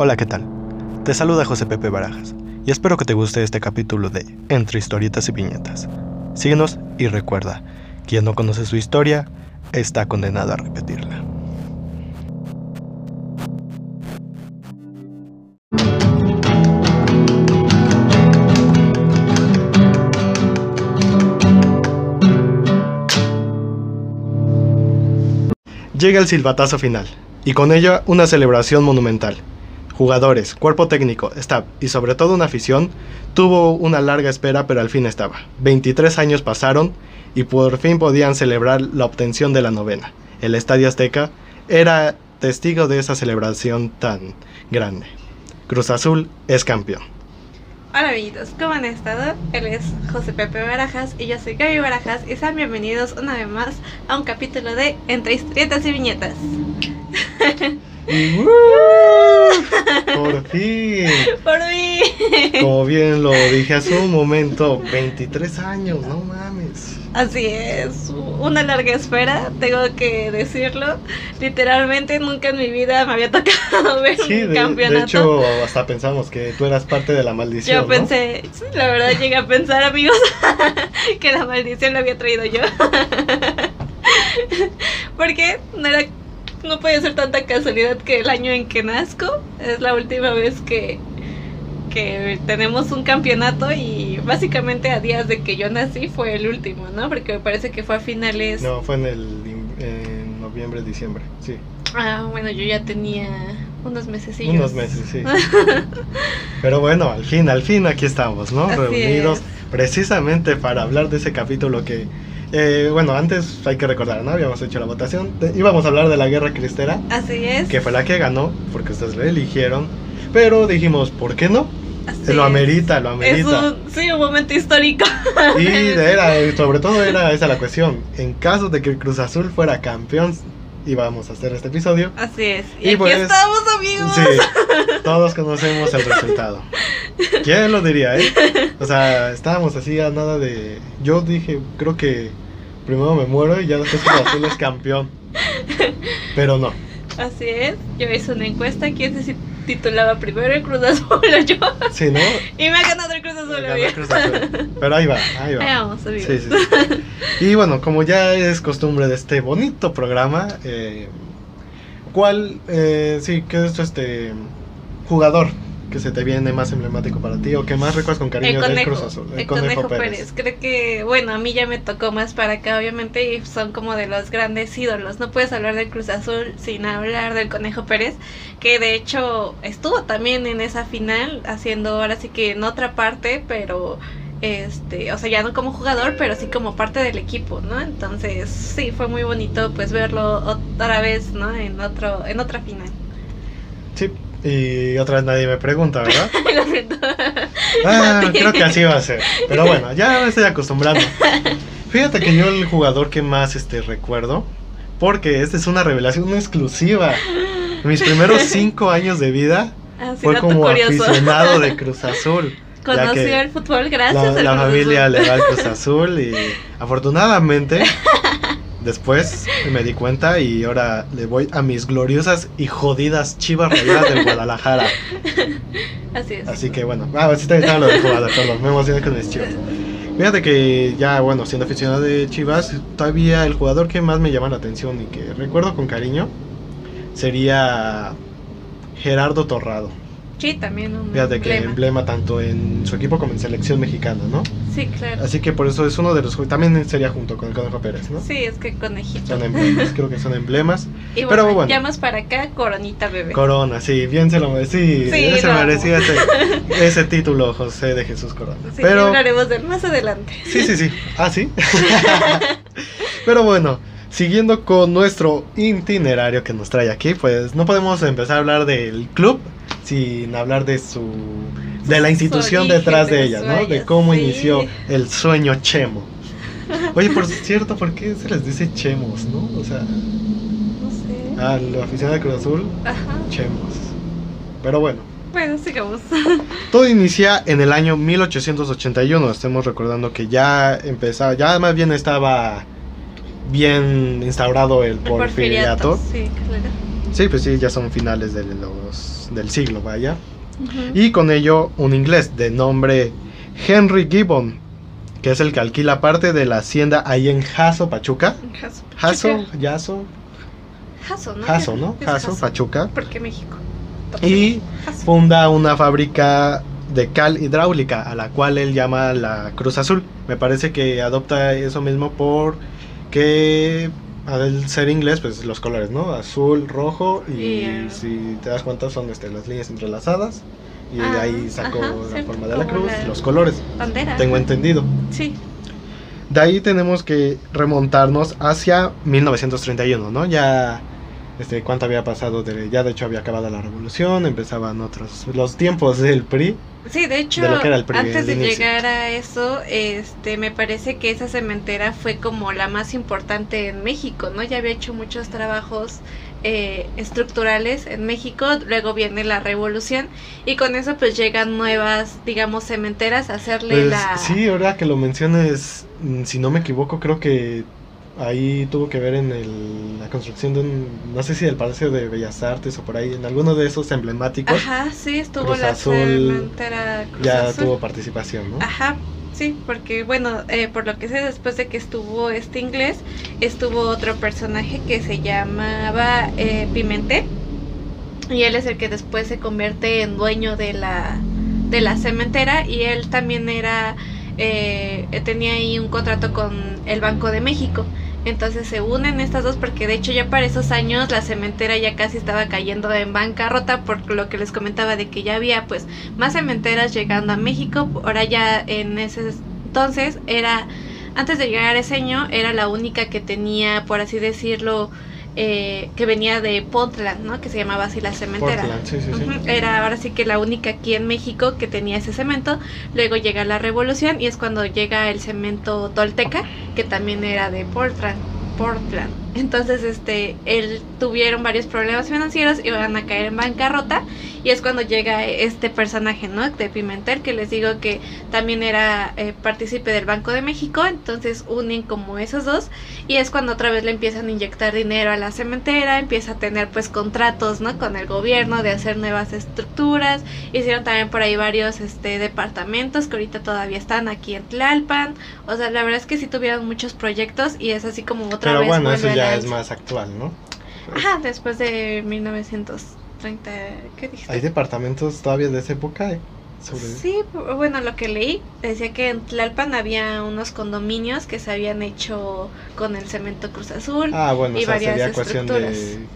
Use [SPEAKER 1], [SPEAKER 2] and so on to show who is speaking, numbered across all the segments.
[SPEAKER 1] Hola, ¿qué tal? Te saluda José Pepe Barajas y espero que te guste este capítulo de Entre historietas y viñetas. Síguenos y recuerda, quien no conoce su historia está condenado a repetirla. Llega el silbatazo final, y con ello una celebración monumental. Jugadores, cuerpo técnico, staff y sobre todo una afición tuvo una larga espera pero al fin estaba. 23 años pasaron y por fin podían celebrar la obtención de la novena. El Estadio Azteca era testigo de esa celebración tan grande. Cruz Azul es campeón.
[SPEAKER 2] Hola amiguitos, ¿cómo han estado? Él es José Pepe Barajas y yo soy Gaby Barajas y sean bienvenidos una vez más a un capítulo de Entre historietas y viñetas.
[SPEAKER 1] Por fin.
[SPEAKER 2] Por mí.
[SPEAKER 1] Como bien lo dije hace un momento, 23 años, no mames.
[SPEAKER 2] Así es, una larga espera, tengo que decirlo. Literalmente nunca en mi vida me había tocado ver
[SPEAKER 1] Sí,
[SPEAKER 2] un
[SPEAKER 1] de,
[SPEAKER 2] campeonato.
[SPEAKER 1] de hecho hasta pensamos que tú eras parte de la maldición.
[SPEAKER 2] yo
[SPEAKER 1] ¿no?
[SPEAKER 2] pensé, sí, la verdad llegué a pensar, amigos, que la maldición la había traído yo. Porque no era no puede ser tanta casualidad que el año en que nazco es la última vez que que tenemos un campeonato y básicamente a días de que yo nací fue el último, ¿no? Porque me parece que fue a finales.
[SPEAKER 1] No, fue en el en noviembre, diciembre, sí.
[SPEAKER 2] Ah, bueno, yo ya tenía unos meses
[SPEAKER 1] Unos meses, sí. Pero bueno, al fin, al fin aquí estamos, ¿no?
[SPEAKER 2] Así
[SPEAKER 1] Reunidos
[SPEAKER 2] es.
[SPEAKER 1] precisamente para hablar de ese capítulo que, eh, bueno, antes hay que recordar, ¿no? Habíamos hecho la votación, de- íbamos a hablar de la guerra cristera,
[SPEAKER 2] Así es.
[SPEAKER 1] que fue la que ganó, porque ustedes la eligieron, pero dijimos, ¿por qué no?
[SPEAKER 2] así
[SPEAKER 1] lo
[SPEAKER 2] es.
[SPEAKER 1] amerita, lo
[SPEAKER 2] Es
[SPEAKER 1] amerita.
[SPEAKER 2] un, sí, un momento histórico.
[SPEAKER 1] Y era, sobre todo era esa la cuestión. En caso de que el Cruz Azul fuera campeón, íbamos a hacer este episodio.
[SPEAKER 2] Así es. Y,
[SPEAKER 1] Y
[SPEAKER 2] aquí
[SPEAKER 1] pues-
[SPEAKER 2] estamos, amigos.
[SPEAKER 1] Sí, todos conocemos el resultado. ¿Quién lo diría, eh? O sea, estábamos así a nada de. Yo dije, creo que primero me muero y ya después Cruz Azul es campeón. Pero no.
[SPEAKER 2] Así es. Yo hice una encuesta. ¿Quién se titulaba primero el Cruz Azul yo?
[SPEAKER 1] Sí, ¿no?
[SPEAKER 2] Y me ha ganado el Cruz Azul.
[SPEAKER 1] Cruz. Pero ahí va, ahí va.
[SPEAKER 2] Ahí vamos, amigos.
[SPEAKER 1] Sí, sí, sí. Y bueno, como ya es costumbre de este bonito programa, eh, ¿cuál, eh, sí, qué es este jugador que se te viene más emblemático para ti o que más recuerdas con
[SPEAKER 2] El
[SPEAKER 1] cariño del Cruz Azul?
[SPEAKER 2] el conejo Pérez. Creo que, bueno, a mí ya me tocó más para acá, obviamente, y son como de los grandes ídolos. No puedes hablar del Cruz Azul sin hablar del Conejo Pérez, que de hecho estuvo también en esa final, haciendo ahora sí que en otra parte, pero este, o sea, ya no como jugador, pero sí como parte del equipo, ¿no? Entonces, sí, fue muy bonito pues verlo otra vez, ¿no? En otro, en otra final.
[SPEAKER 1] Sí, y otra vez nadie me pregunta, ¿verdad?
[SPEAKER 2] Lo siento.
[SPEAKER 1] Ah, creo que así va a ser. Pero bueno, ya me estoy acostumbrando. Fíjate que yo el jugador que más este recuerdo, porque esta es una revelación exclusiva. Mis primeros cinco años de vida
[SPEAKER 2] Así
[SPEAKER 1] fue
[SPEAKER 2] dato
[SPEAKER 1] como
[SPEAKER 2] curioso.
[SPEAKER 1] aficionado de Cruz Azul.
[SPEAKER 2] Conoció el fútbol gracias
[SPEAKER 1] la,
[SPEAKER 2] al
[SPEAKER 1] la
[SPEAKER 2] Cruz
[SPEAKER 1] familia
[SPEAKER 2] Azul.
[SPEAKER 1] le va al Cruz Azul y afortunadamente después me di cuenta y ahora le voy a mis gloriosas y jodidas chivas rayadas del Guadalajara.
[SPEAKER 2] Así es.
[SPEAKER 1] Así que bueno, ah, sí también estaba lo del jugador, perdón, me emocioné con mis chivas. Fíjate que ya, bueno, siendo aficionado de Chivas, todavía el jugador que más me llama la atención y que recuerdo con cariño sería Gerardo Torrado.
[SPEAKER 2] Sí, también un
[SPEAKER 1] Fíjate que
[SPEAKER 2] emblema.
[SPEAKER 1] emblema tanto en su equipo como en selección mexicana, ¿no?
[SPEAKER 2] Sí, claro.
[SPEAKER 1] Así que por eso es uno de los también sería junto con el Conejo Pérez, ¿no?
[SPEAKER 2] Sí, es que conejito.
[SPEAKER 1] Son emblemas, creo que son emblemas.
[SPEAKER 2] Y
[SPEAKER 1] pero
[SPEAKER 2] bueno,
[SPEAKER 1] bueno.
[SPEAKER 2] ya más para acá, coronita bebé.
[SPEAKER 1] Corona, sí, bien se lo merecía. Sí,
[SPEAKER 2] Sí,
[SPEAKER 1] se
[SPEAKER 2] lo
[SPEAKER 1] merecía ese, ese título, José de Jesús Corona.
[SPEAKER 2] sí,
[SPEAKER 1] pero
[SPEAKER 2] hablaremos de él más adelante.
[SPEAKER 1] Sí, sí, sí. Ah, sí. Pero bueno, siguiendo con nuestro itinerario que nos trae aquí, pues no podemos empezar a hablar del club sin hablar de su de la institución detrás de ella, ¿no? De cómo
[SPEAKER 2] sí.
[SPEAKER 1] inició el sueño Chemo. Oye, por cierto, ¿por qué se les dice Chemos, no? O sea,
[SPEAKER 2] No sé.
[SPEAKER 1] a la afición de Cruz Azul,
[SPEAKER 2] Ajá.
[SPEAKER 1] Chemos. Pero bueno,
[SPEAKER 2] Bueno, sigamos.
[SPEAKER 1] todo inicia en el año 1881. Estamos recordando que ya empezaba, ya más bien estaba bien instaurado el
[SPEAKER 2] El
[SPEAKER 1] porfiriato.
[SPEAKER 2] Sí, claro.
[SPEAKER 1] Sí, pues sí, ya son finales de los, del siglo, vaya. Y con ello un inglés de nombre Henry Gibbon, que es el que alquila parte de la hacienda ahí en Jaso, Pachuca.
[SPEAKER 2] Jaso.
[SPEAKER 1] Jaso,
[SPEAKER 2] Jaso, ¿no?
[SPEAKER 1] Jaso, ¿no? Jaso, Pachuca.
[SPEAKER 2] Porque México.
[SPEAKER 1] Y
[SPEAKER 2] Jaso.
[SPEAKER 1] funda una fábrica de cal hidráulica a la cual él llama la Cruz Azul. Me parece que adopta eso mismo porque al ser inglés, pues los colores, ¿no? Azul, rojo y si te das cuenta son este, las líneas entrelazadas y de
[SPEAKER 2] Ah,
[SPEAKER 1] ahí sacó
[SPEAKER 2] ajá,
[SPEAKER 1] la
[SPEAKER 2] cierto,
[SPEAKER 1] forma de la cruz,
[SPEAKER 2] la-
[SPEAKER 1] los colores.
[SPEAKER 2] Bandera.
[SPEAKER 1] Tengo entendido.
[SPEAKER 2] Sí.
[SPEAKER 1] De ahí tenemos que remontarnos hacia 1931, ¿no? Ya, este, ¿cuánto había pasado? De, ya de hecho había acabado la revolución, empezaban otros, los tiempos del PRI.
[SPEAKER 2] Sí, de hecho,
[SPEAKER 1] De lo que era el PRI,
[SPEAKER 2] antes de
[SPEAKER 1] inicio.
[SPEAKER 2] llegar a eso, este, me parece que esa cementera fue como la más importante en México, ¿no? Ya había hecho muchos trabajos eh, estructurales en México, luego viene la revolución y con eso pues llegan nuevas, digamos, cementeras a hacerle
[SPEAKER 1] Pues,
[SPEAKER 2] la...
[SPEAKER 1] Sí, ahora que lo menciones, mm, si no me equivoco, creo que ahí tuvo que ver en el- la construcción de un, no sé si del Palacio de Bellas Artes o por ahí, en alguno de esos emblemáticos,
[SPEAKER 2] Ajá, sí, estuvo
[SPEAKER 1] Cruz
[SPEAKER 2] la
[SPEAKER 1] Azul
[SPEAKER 2] cementera Cruz
[SPEAKER 1] ya
[SPEAKER 2] Azul.
[SPEAKER 1] tuvo participación, ¿no?
[SPEAKER 2] Ajá, sí, porque bueno, eh, por lo que sé, después de que estuvo este inglés, estuvo otro personaje que se llamaba eh, Pimentel. Y él es el que después se convierte en dueño de la, de la cementera. Y él también era, eh, tenía ahí un contrato con el Banco de México. Entonces se unen estas dos porque de hecho ya para esos años la cementera ya casi estaba cayendo en bancarrota por lo que les comentaba de que ya había pues más cementeras llegando a México. Ahora ya en ese entonces era, antes de llegar a ese año, era la única que tenía, por así decirlo, eh, que venía de Portland, ¿no? Que se llamaba así la cementera.
[SPEAKER 1] Portland, sí, sí, sí.
[SPEAKER 2] Era ahora sí que la única aquí en México que tenía ese cemento. Luego llega la revolución y es cuando llega el cemento tolteca, que también era de Portland. Portland. Entonces, este, él tuvieron varios problemas financieros y van a caer en bancarrota. Y es cuando llega este personaje, ¿no? De Pimentel, que les digo que también era eh, partícipe del Banco de México. Entonces unen como esos dos. Y es cuando otra vez le empiezan a inyectar dinero a la cementera. Empieza a tener pues contratos, ¿no? Con el gobierno de hacer nuevas estructuras. Hicieron también por ahí varios este, departamentos que ahorita todavía están aquí en Tlalpan. O sea, la verdad es que sí tuvieron muchos proyectos y es así como otra
[SPEAKER 1] Pero
[SPEAKER 2] vez.
[SPEAKER 1] bueno, eso ya es más actual, ¿no?
[SPEAKER 2] Ajá, después de 1930, ¿qué dijiste?
[SPEAKER 1] Hay departamentos todavía de esa época, ¿eh? Sobre...
[SPEAKER 2] Sí, bu- bueno, lo que leí decía que en Tlalpan había unos condominios que se habían hecho con el cemento Cruz Azul.
[SPEAKER 1] Ah, bueno,
[SPEAKER 2] y
[SPEAKER 1] o sea,
[SPEAKER 2] varias
[SPEAKER 1] sería cuestión de...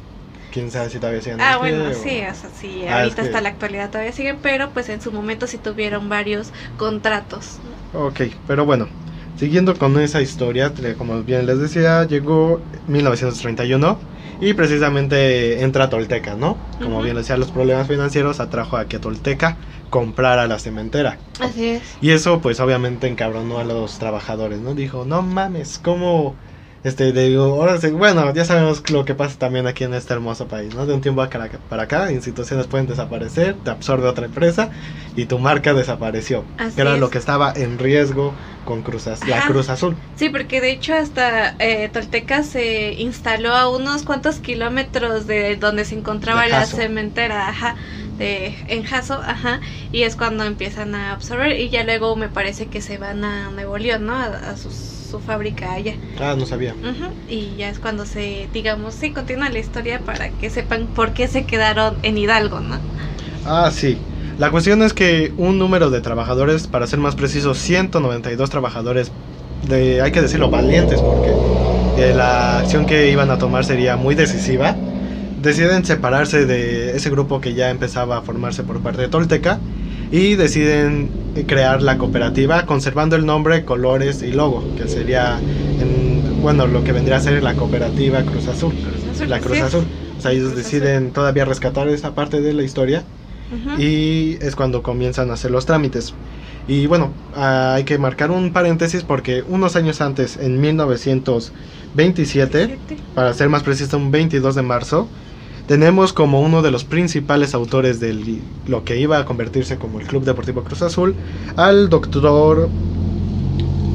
[SPEAKER 1] Quién sabe si todavía siguen
[SPEAKER 2] Ah,
[SPEAKER 1] pie
[SPEAKER 2] bueno,
[SPEAKER 1] o-
[SPEAKER 2] sí, o sea, sí,
[SPEAKER 1] Ah,
[SPEAKER 2] ahorita
[SPEAKER 1] es que-
[SPEAKER 2] hasta la actualidad todavía siguen, pero pues en su momento sí tuvieron varios contratos.
[SPEAKER 1] Ok, pero bueno, siguiendo con esa historia, como bien les decía, llegó 1931 y precisamente entra Tolteca, ¿no? Como
[SPEAKER 2] Ujú.
[SPEAKER 1] bien decía, los problemas financieros atrajo a que Tolteca comprara la cementera.
[SPEAKER 2] Así es.
[SPEAKER 1] Y eso pues obviamente encabronó a los trabajadores, ¿no? Dijo, no mames, ¿cómo? Este, digo, ahora sí, bueno, ya sabemos lo que pasa también aquí en este hermoso país, ¿no? De un tiempo acá- para acá, instituciones pueden desaparecer, te absorbe otra empresa y tu marca desapareció.
[SPEAKER 2] Así
[SPEAKER 1] que era
[SPEAKER 2] es.
[SPEAKER 1] lo que estaba en riesgo con Cruz la. Cruz Azul.
[SPEAKER 2] Sí, porque de hecho hasta eh, Tolteca se instaló a unos cuantos kilómetros de donde se encontraba
[SPEAKER 1] De
[SPEAKER 2] la cementera, ajá, de, en Jaso, ajá, y es cuando empiezan a absorber y ya luego me parece que se van a Nuevo León, ¿no? A, a sus- su fábrica allá.
[SPEAKER 1] Ah, no sabía.
[SPEAKER 2] Ujú, Y ya es cuando se, digamos, sí, continúa la historia para que sepan por qué se quedaron en Hidalgo, ¿no?
[SPEAKER 1] Ah, sí. La cuestión es que un número de trabajadores, para ser más preciso, 192 trabajadores, de, hay que decirlo, valientes, porque eh, la acción que iban a tomar sería muy decisiva, deciden separarse de ese grupo que ya empezaba a formarse por parte de Tolteca y deciden crear la cooperativa conservando el nombre, colores y logo, que sería, en- bueno, lo que vendría a ser la cooperativa Cruz Azul.
[SPEAKER 2] Cruz Azul,
[SPEAKER 1] La Cruz. Azul. O sea, ellos
[SPEAKER 2] Cruz Azul.
[SPEAKER 1] deciden todavía rescatar esa parte de la historia y es cuando comienzan a hacer los trámites. Y bueno, ah, hay que marcar un paréntesis porque unos años antes, en 1927, para ser más preciso, un 22 de marzo, tenemos como uno de los principales autores de lo que iba a convertirse como el Club Deportivo Cruz Azul al doctor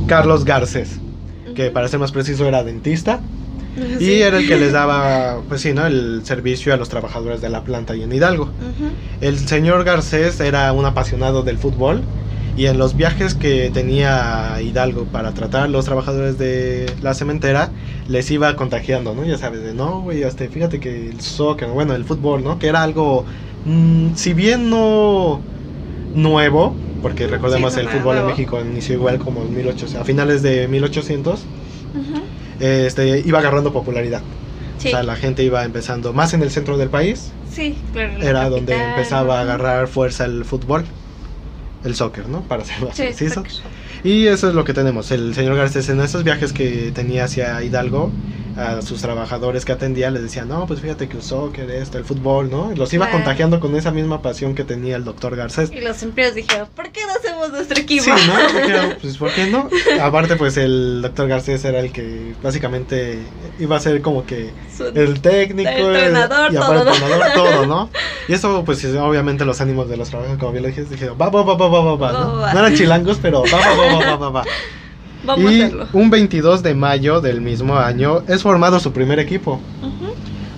[SPEAKER 1] Carlos Garcés, que para ser más preciso era dentista. Y era el que les daba, pues sí, ¿no? El servicio a los trabajadores de la planta y en Hidalgo. El señor Garcés era un apasionado del fútbol y en los viajes que tenía Hidalgo para tratar a los trabajadores de la cementera, les iba contagiando, ¿no? Ya sabes, de no, güey, hasta fíjate que el soccer, bueno, el fútbol, ¿no? Que era algo, mm, si bien no nuevo, porque recordemos
[SPEAKER 2] Sí, no
[SPEAKER 1] el fútbol en. México inició igual como en 1800, a finales de 1800,
[SPEAKER 2] Ujú.
[SPEAKER 1] este, iba agarrando popularidad.
[SPEAKER 2] Sí.
[SPEAKER 1] O sea, la gente iba empezando más en el centro del país,
[SPEAKER 2] Sí, claro. la
[SPEAKER 1] era donde empezaba a agarrar fuerza el fútbol, el soccer, ¿no? Para ser más
[SPEAKER 2] Sí,
[SPEAKER 1] precisos.
[SPEAKER 2] soccer.
[SPEAKER 1] Y eso es lo que tenemos. El señor Garcés en esos viajes que tenía hacia Hidalgo, a sus trabajadores que atendía les decía, no, pues fíjate que el soccer, esto, el fútbol, ¿no? Y Los iba
[SPEAKER 2] Claro.
[SPEAKER 1] contagiando con esa misma pasión que tenía el doctor Garcés.
[SPEAKER 2] Y los empleados dijeron, ¿por qué no hacemos nuestro equipo?
[SPEAKER 1] Sí, ¿no? Dijeron, pues ¿por qué no? Aparte, pues el doctor Garcés era el que básicamente iba a ser como que
[SPEAKER 2] Su-
[SPEAKER 1] el técnico
[SPEAKER 2] El entrenador,
[SPEAKER 1] y
[SPEAKER 2] todo, ¿no?
[SPEAKER 1] el entrenador, todo, ¿no? Y eso, pues obviamente los ánimos de los trabajadores, como bien lo dije, dijeron, va, va, va, va, va, va, va, ¿no? No eran chilangos, pero va, va, va, va, va, va, va.
[SPEAKER 2] Vamos
[SPEAKER 1] y
[SPEAKER 2] a hacerlo.
[SPEAKER 1] un 22 de mayo del mismo año es formado su primer equipo,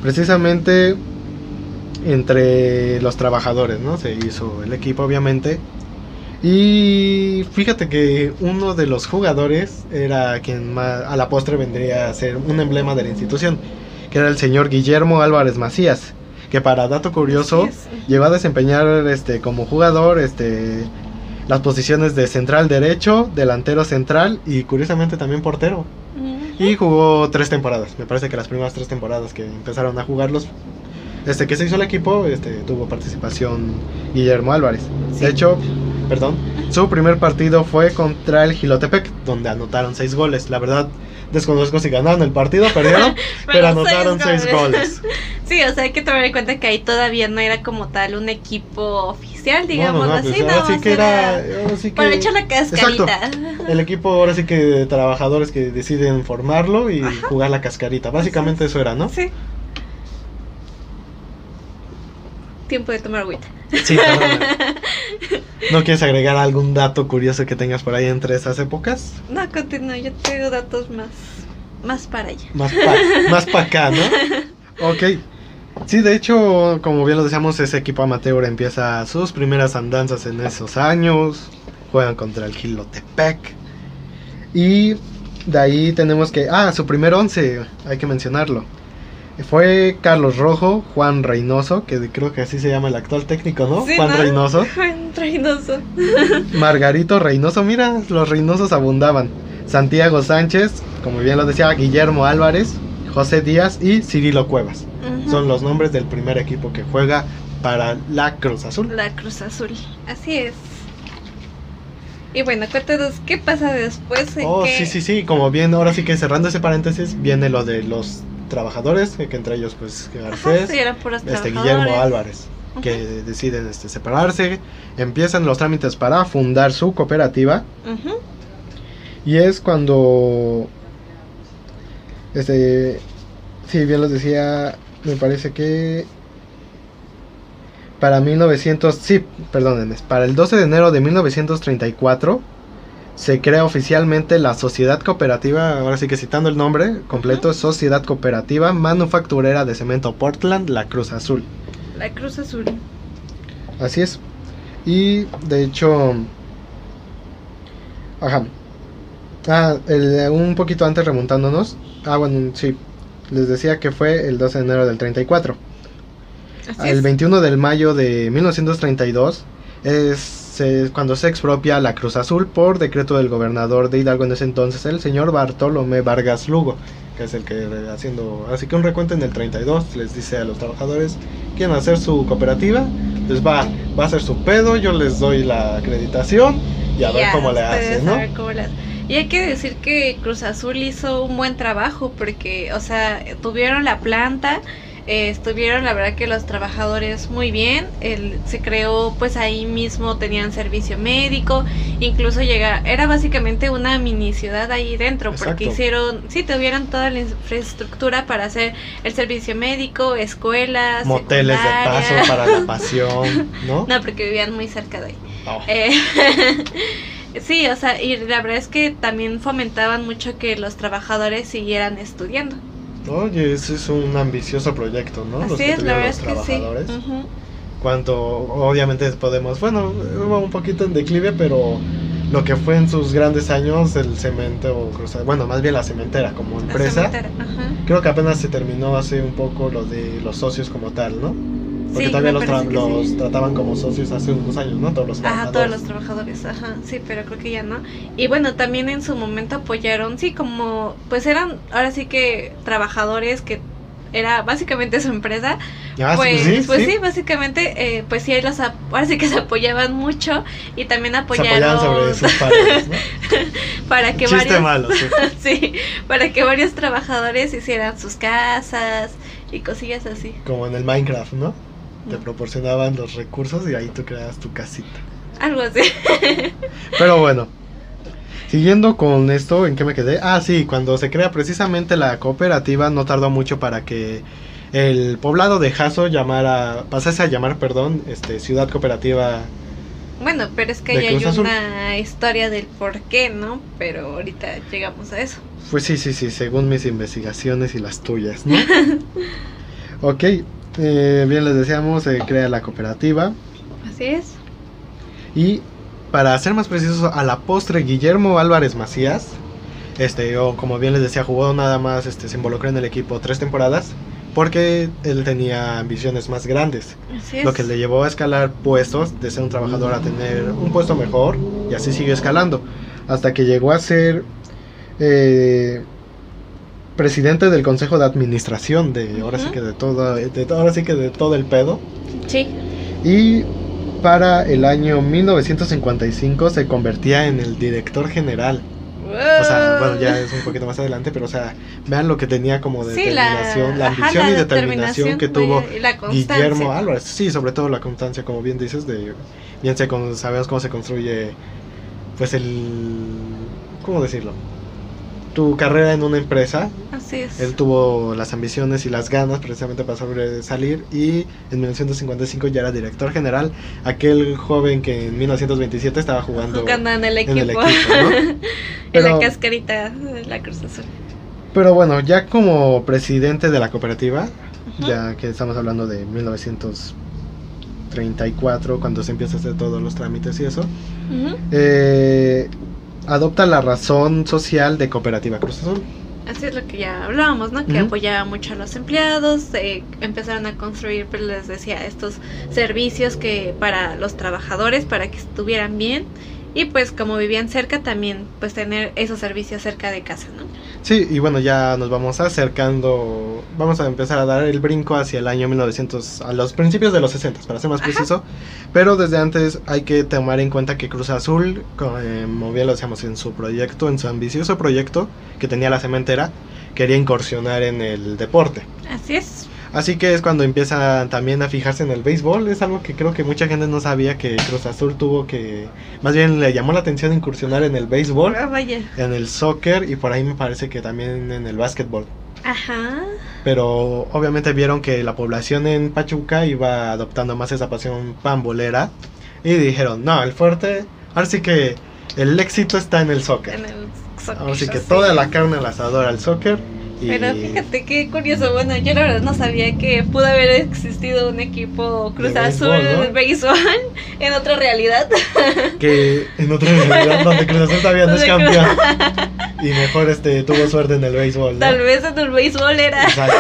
[SPEAKER 1] precisamente entre los trabajadores, ¿no? Se hizo el equipo, obviamente. Y fíjate que uno de los jugadores era quien más, a la postre vendría a ser un emblema de la institución, que era el señor Guillermo Álvarez Macías, que para dato curioso
[SPEAKER 2] Así es.
[SPEAKER 1] llegó a desempeñar este como jugador este las posiciones de central derecho, delantero central y curiosamente también portero. Y jugó tres temporadas. Me parece que las primeras tres temporadas que empezaron a jugarlos, este que se hizo el equipo, este tuvo participación Guillermo Álvarez.
[SPEAKER 2] Sí.
[SPEAKER 1] De hecho, perdón, su primer partido fue contra el Gilotepec, donde anotaron seis goles. La verdad, desconozco si ganaron el partido, perdieron, pero, anotaron seis goles.
[SPEAKER 2] Sí, o sea, hay que tomar en cuenta que ahí todavía no era como tal un equipo oficial, digamos
[SPEAKER 1] Bueno, no,
[SPEAKER 2] así,
[SPEAKER 1] pues ahora sí que era, ahora sí que-
[SPEAKER 2] para echar la cascarita.
[SPEAKER 1] El equipo ahora sí que de trabajadores que deciden formarlo y jugar la cascarita. Básicamente eso era, ¿no?
[SPEAKER 2] Sí. Tiempo de tomar agüita.
[SPEAKER 1] Sí. ¿No quieres agregar algún dato curioso que tengas por ahí entre esas épocas?
[SPEAKER 2] No, continúa, yo tengo datos más, más para allá.
[SPEAKER 1] Más pa, más pa acá, ¿no? Ok. Sí, de hecho, como bien lo decíamos, ese equipo amateur empieza sus primeras andanzas en esos años. Juegan contra el Gilotepec. Y de ahí tenemos que... Ah, su primer once, hay que mencionarlo. Fue Carlos Rojo, Juan Reynoso, que creo que así se llama el actual técnico, ¿no?
[SPEAKER 2] Sí,
[SPEAKER 1] Juan
[SPEAKER 2] ¿no?
[SPEAKER 1] Reynoso.
[SPEAKER 2] Juan Reynoso.
[SPEAKER 1] Margarito Reynoso, mira, los Reynosos abundaban. Santiago Sánchez, como bien lo decía, Guillermo Álvarez, José Díaz y Cirilo Cuevas. Son los nombres del primer equipo que juega para la Cruz Azul.
[SPEAKER 2] La Cruz Azul. Así es. Y bueno, cuéntanos qué pasa después.
[SPEAKER 1] Oh,
[SPEAKER 2] qué-
[SPEAKER 1] sí, sí, sí, como bien, ahora sí que cerrando ese paréntesis, viene lo de los trabajadores, que entre ellos pues Garcés,
[SPEAKER 2] sí,
[SPEAKER 1] este. Guillermo Álvarez, que deciden este, separarse, empiezan los trámites para fundar su cooperativa. Y es cuando este sí bien los decía me parece que para 1900 sí perdónenme para el 12 de enero de 1934 se crea oficialmente la Sociedad Cooperativa, ahora sí que citando el nombre completo, Sociedad Cooperativa Manufacturera de Cemento Portland, La Cruz Azul.
[SPEAKER 2] La Cruz Azul.
[SPEAKER 1] Así es. Y de hecho. Ajá. Ah, el- un poquito antes remontándonos. Ah, bueno, sí. Les decía que fue el 12 de enero del 34.
[SPEAKER 2] Así
[SPEAKER 1] El
[SPEAKER 2] es.
[SPEAKER 1] 21 de mayo de 1932 es eh, cuando se expropia la Cruz Azul por decreto del gobernador de Hidalgo en ese entonces, el señor Bartolomé Vargas Lugo, que es el que eh, haciendo, así que un recuento en el 32 les dice a los trabajadores, quieren hacer su cooperativa, les va, va a ser su pedo, yo les doy la acreditación y a ver
[SPEAKER 2] Ya,
[SPEAKER 1] cómo le hacen, ¿no?
[SPEAKER 2] cómo. Y hay que decir que Cruz Azul hizo un buen trabajo porque, o sea, tuvieron la planta, eh, estuvieron la verdad que los trabajadores muy bien, el, se creó pues ahí mismo tenían servicio médico, incluso llega, era básicamente una mini ciudad ahí dentro porque
[SPEAKER 1] Exacto.
[SPEAKER 2] hicieron, sí, tuvieron toda la infraestructura para hacer el servicio médico, escuelas,
[SPEAKER 1] Moteles de paso para la pasión, ¿no?
[SPEAKER 2] No, porque vivían muy cerca de ahí.
[SPEAKER 1] Oh.
[SPEAKER 2] Eh, Sí, o sea, y la verdad es que también fomentaban mucho que los trabajadores siguieran estudiando.
[SPEAKER 1] Oye, ese es un ambicioso proyecto, ¿no?
[SPEAKER 2] Así
[SPEAKER 1] que
[SPEAKER 2] es, la
[SPEAKER 1] tuvieron
[SPEAKER 2] verdad
[SPEAKER 1] los
[SPEAKER 2] es que sí.
[SPEAKER 1] Cuanto obviamente podemos, bueno, va un poquito en declive, pero lo que fue en sus grandes años el cemento, bueno, más bien la cementera como empresa,
[SPEAKER 2] cementera,
[SPEAKER 1] creo que apenas se terminó hace un poco lo de los socios como tal, ¿no? Porque
[SPEAKER 2] Sí,
[SPEAKER 1] todavía los, tra- los
[SPEAKER 2] sí.
[SPEAKER 1] trataban como socios hace unos años, ¿no? Todos los
[SPEAKER 2] Ajá,
[SPEAKER 1] trabajadores.
[SPEAKER 2] todos los trabajadores, ajá, sí, pero creo que ya no. Y bueno, también en su momento apoyaron, sí, como, pues eran, ahora sí que trabajadores que era básicamente su empresa,
[SPEAKER 1] Ah, sí,
[SPEAKER 2] pues,
[SPEAKER 1] sí,
[SPEAKER 2] pues
[SPEAKER 1] sí.
[SPEAKER 2] sí, básicamente, eh, pues sí, los, ahora sí que se apoyaban mucho y también
[SPEAKER 1] Se
[SPEAKER 2] apoyaron
[SPEAKER 1] apoyaban sobre sus padres, ¿no?
[SPEAKER 2] para que
[SPEAKER 1] Chiste
[SPEAKER 2] varios,
[SPEAKER 1] malo, sí.
[SPEAKER 2] sí, para que varios trabajadores hicieran sus casas y cosillas así.
[SPEAKER 1] Como en el Minecraft, ¿no? Te proporcionaban los recursos y ahí tú creas tu casita.
[SPEAKER 2] Algo así.
[SPEAKER 1] Pero bueno, siguiendo con esto, ¿en qué me quedé? Ah, sí, cuando se crea precisamente la cooperativa no tardó mucho para que el poblado de Jaso llamara, pasase a llamar, perdón, este, Ciudad Cooperativa.
[SPEAKER 2] Bueno, pero es que
[SPEAKER 1] ¿De
[SPEAKER 2] ahí hay
[SPEAKER 1] Azul?
[SPEAKER 2] una historia del por qué, ¿no? Pero ahorita llegamos a eso.
[SPEAKER 1] Pues sí, sí, sí, según mis investigaciones y las tuyas, ¿no? ok, eh, bien les decíamos, se crea la cooperativa
[SPEAKER 2] Así es.
[SPEAKER 1] y para ser más precisos, a la postre Guillermo Álvarez Macías, este, o como bien les decía, jugó nada más, este, se involucró en el equipo tres temporadas porque él tenía ambiciones más grandes,
[SPEAKER 2] Así es.
[SPEAKER 1] lo que le llevó a escalar puestos, de ser un trabajador a tener un puesto mejor y así siguió escalando, hasta que llegó a ser eh, presidente del consejo de administración de ahora sí que de todo, de, ahora sí que de todo el pedo.
[SPEAKER 2] Sí.
[SPEAKER 1] Y para el año 1955 se convertía en el director general. O sea, bueno, ya es un poquito más adelante, pero o sea, vean lo que tenía como
[SPEAKER 2] Sí, la,
[SPEAKER 1] determinación, la,
[SPEAKER 2] ajá,
[SPEAKER 1] ambición
[SPEAKER 2] la
[SPEAKER 1] y determinación que tuvo
[SPEAKER 2] la.
[SPEAKER 1] Guillermo Álvarez. Sí, sobre todo la constancia, como bien dices, de bien con- sabemos cómo se construye, pues el, ¿cómo decirlo? Tu carrera en una empresa
[SPEAKER 2] Así es.
[SPEAKER 1] él tuvo las ambiciones y las ganas precisamente para sobresalir y en 1955 ya era director general, aquel joven que en 1927 estaba jugando,
[SPEAKER 2] Jugando en el equipo.
[SPEAKER 1] en el equipo, ¿no?
[SPEAKER 2] en
[SPEAKER 1] Pero-
[SPEAKER 2] la cascarita de la Cruz Azul.
[SPEAKER 1] Pero bueno, ya como presidente de la cooperativa, ya que estamos hablando de 1934, cuando se empieza a hacer todos los trámites y eso, eh, adopta la razón social de Cooperativa Cruz Azul.
[SPEAKER 2] Así es lo que ya hablábamos, ¿no? Que apoyaba mucho a los empleados, eh, empezaron a construir, pues les decía, estos servicios que para los trabajadores, para que estuvieran bien y pues como vivían cerca también, pues tener esos servicios cerca de casa, ¿no?
[SPEAKER 1] Sí, y bueno, ya nos vamos acercando, vamos a empezar a dar el brinco hacia el año 1900, a los principios de los 60, para ser más
[SPEAKER 2] Ajá.
[SPEAKER 1] preciso, pero desde antes hay que tomar en cuenta que Cruz Azul, como bien lo decíamos en su proyecto, en su ambicioso proyecto que tenía la cementera, quería incursionar en el deporte.
[SPEAKER 2] Así es.
[SPEAKER 1] Así que es cuando empiezan también a fijarse en el béisbol. Es algo que creo que mucha gente no sabía que Cruz Azul tuvo que... Más bien le llamó la atención incursionar en el béisbol,
[SPEAKER 2] Ah, vaya.
[SPEAKER 1] en el soccer y por ahí me parece que también en el básquetbol.
[SPEAKER 2] Ajá.
[SPEAKER 1] Pero obviamente vieron que la población en Pachuca iba adoptando más esa pasión pambolera y dijeron, no, el fuerte, ahora sí que el éxito está en el soccer.
[SPEAKER 2] En el soccer,
[SPEAKER 1] Ahora sí que
[SPEAKER 2] sí.
[SPEAKER 1] toda la carne al asador al soccer.
[SPEAKER 2] Pero fíjate qué curioso, bueno, yo la verdad no sabía que pudo haber existido un equipo Cruz
[SPEAKER 1] De
[SPEAKER 2] Azul
[SPEAKER 1] béisbol, ¿no?
[SPEAKER 2] béisbol en otra realidad.
[SPEAKER 1] que en otra realidad donde Cruz Azul todavía no es campeón y mejor este tuvo suerte en el béisbol ¿no?
[SPEAKER 2] Tal vez en el béisbol era
[SPEAKER 1] Exacto.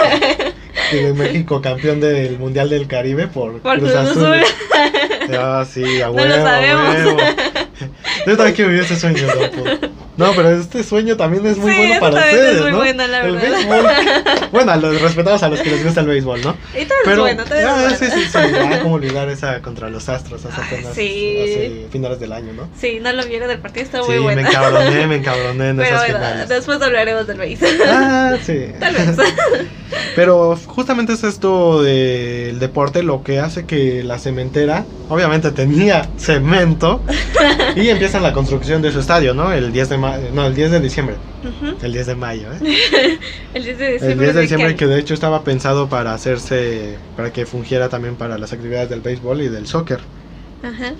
[SPEAKER 1] que México campeón del mundial del Caribe por,
[SPEAKER 2] por
[SPEAKER 1] Cruz Azul
[SPEAKER 2] Azul.
[SPEAKER 1] ah sí a
[SPEAKER 2] No
[SPEAKER 1] huevo,
[SPEAKER 2] lo
[SPEAKER 1] a
[SPEAKER 2] sabemos.
[SPEAKER 1] huevo. yo también quiero vivir ese sueño no pero este sueño también es muy
[SPEAKER 2] Sí,
[SPEAKER 1] bueno
[SPEAKER 2] eso
[SPEAKER 1] para ustedes
[SPEAKER 2] es muy
[SPEAKER 1] ¿no?
[SPEAKER 2] bueno, la
[SPEAKER 1] el
[SPEAKER 2] verdad.
[SPEAKER 1] béisbol bueno los respetamos a los que les gusta el béisbol ¿no?
[SPEAKER 2] Y vez
[SPEAKER 1] pero
[SPEAKER 2] bueno, tal vez
[SPEAKER 1] ah,
[SPEAKER 2] bueno.
[SPEAKER 1] sí sí sí ah, cómo olvidar esa contra los Astros hace apenas
[SPEAKER 2] sí.
[SPEAKER 1] hace finales del año ¿no?
[SPEAKER 2] Sí, no lo vieron del partido, está
[SPEAKER 1] Sí,
[SPEAKER 2] muy bueno.
[SPEAKER 1] me encabroné, me encabroné en
[SPEAKER 2] Pero
[SPEAKER 1] esas
[SPEAKER 2] bueno,
[SPEAKER 1] finales.
[SPEAKER 2] después hablaremos del béisbol.
[SPEAKER 1] Ah, sí.
[SPEAKER 2] Tal vez.
[SPEAKER 1] Pero justamente es esto del deporte lo que hace que la cementera, obviamente tenía cemento y empiezan la construcción de su estadio, ¿no? El 10 de mayo, no, el 10 de diciembre, el 10 de mayo, ¿eh?
[SPEAKER 2] El 10 de diciembre.
[SPEAKER 1] El 10 de
[SPEAKER 2] ¿de
[SPEAKER 1] diciembre que de hecho estaba pensado para hacerse, para que fungiera también para las actividades del béisbol y del soccer.
[SPEAKER 2] Ajá.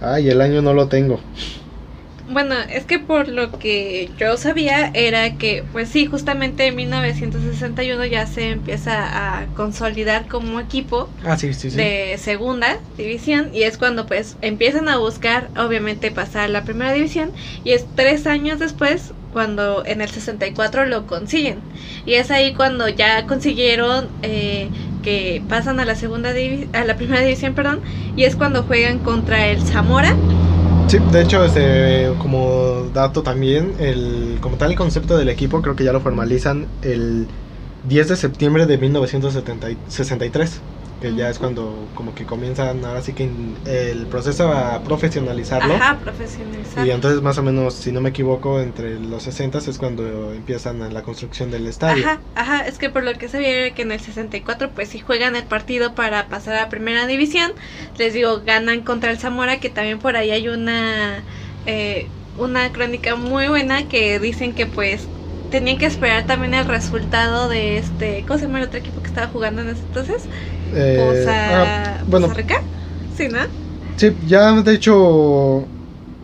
[SPEAKER 1] Ay, el año no lo tengo.
[SPEAKER 2] Bueno, es que por lo que yo sabía era que, pues sí, justamente en 1961 ya se empieza a consolidar como equipo
[SPEAKER 1] Ah, sí, sí, sí.
[SPEAKER 2] de segunda división y es cuando pues empiezan a buscar obviamente pasar a la primera división y es tres años después cuando en el 64 lo consiguen y es ahí cuando ya consiguieron eh, que pasan a la segunda a la primera división perdón y es cuando juegan contra el Zamora
[SPEAKER 1] Sí, de hecho, este, como dato también, el, como tal el concepto del equipo creo que ya lo formalizan el 10 de septiembre de 1963, que ya es cuando como que comienzan ahora sí que el proceso a profesionalizarlo.
[SPEAKER 2] ajá profesionalizar
[SPEAKER 1] Y entonces más o menos, si no me equivoco, entre los 60 es cuando empiezan la construcción del estadio.
[SPEAKER 2] Ajá, ajá, es que por lo que sabía era que en el 64 pues si juegan el partido para pasar a primera división, les digo, ganan contra el Zamora, que también por ahí hay una eh, una crónica muy buena que dicen que pues tenían que esperar también el resultado de este, ¿cómo se llama el otro equipo que estaba jugando en ese entonces?
[SPEAKER 1] Eh,
[SPEAKER 2] Poza,
[SPEAKER 1] ah, bueno,
[SPEAKER 2] Poza Rica, sí, ¿no?
[SPEAKER 1] sí, ya de hecho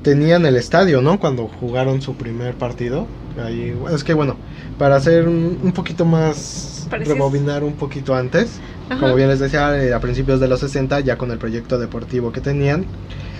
[SPEAKER 1] tenían el estadio, ¿no? Cuando jugaron su primer partido. Ahí, es que bueno, para hacer un, un poquito más,
[SPEAKER 2] Preciso.
[SPEAKER 1] rebobinar un poquito antes,
[SPEAKER 2] Ajá.
[SPEAKER 1] como bien les decía, eh, a principios de los 60, ya con el proyecto deportivo que tenían,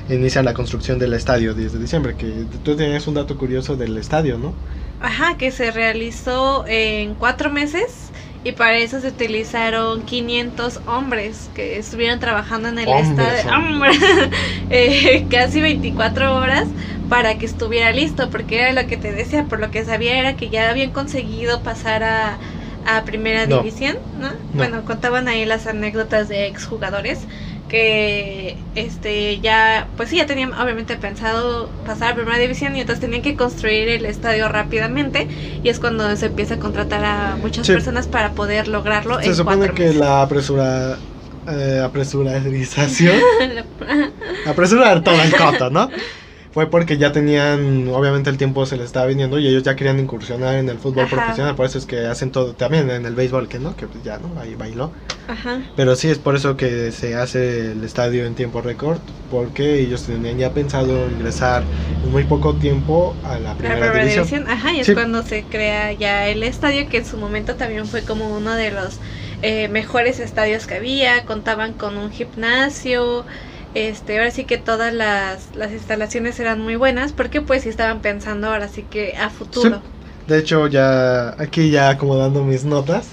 [SPEAKER 1] inician la construcción del estadio 10 de diciembre, que tú tenías un dato curioso del estadio, ¿no?
[SPEAKER 2] Ajá, que se realizó en cuatro meses y para eso se utilizaron 500 hombres que estuvieron trabajando en el
[SPEAKER 1] Hombres,
[SPEAKER 2] estadio.
[SPEAKER 1] hombres.
[SPEAKER 2] ¡Hombre! Eh, casi 24 horas para que estuviera listo, porque era lo que te decía, por lo que sabía era que ya habían conseguido pasar a, a primera
[SPEAKER 1] No.
[SPEAKER 2] división, ¿no? Bueno, contaban ahí las anécdotas de exjugadores que este ya pues sí ya tenían obviamente pensado pasar a primera división y entonces tenían que construir el estadio rápidamente y es cuando se empieza a contratar a muchas
[SPEAKER 1] Sí.
[SPEAKER 2] personas para poder lograrlo
[SPEAKER 1] Se
[SPEAKER 2] en
[SPEAKER 1] supone
[SPEAKER 2] cuatro
[SPEAKER 1] que
[SPEAKER 2] meses.
[SPEAKER 1] la apresura, eh, apresurarización apresurar todo el coto, ¿no? Fue porque ya tenían, obviamente el tiempo se les estaba viniendo y ellos ya querían incursionar en el fútbol
[SPEAKER 2] Ajá.
[SPEAKER 1] profesional, por eso es que hacen todo, también en el béisbol, que no, que pues ya, ¿no? Ahí bailó.
[SPEAKER 2] Ajá.
[SPEAKER 1] Pero sí es por eso que se hace el estadio en tiempo récord, porque ellos tenían ya pensado ingresar en muy poco tiempo a la
[SPEAKER 2] La
[SPEAKER 1] primera,
[SPEAKER 2] primera
[SPEAKER 1] división.
[SPEAKER 2] división, ajá, y es
[SPEAKER 1] Sí.
[SPEAKER 2] cuando se crea ya el estadio, que en su momento también fue como uno de los eh, mejores estadios que había, contaban con un gimnasio, este, ahora sí que todas las, las instalaciones eran muy buenas, porque pues sí estaban pensando ahora sí que a futuro.
[SPEAKER 1] De hecho, ya aquí ya acomodando mis notas,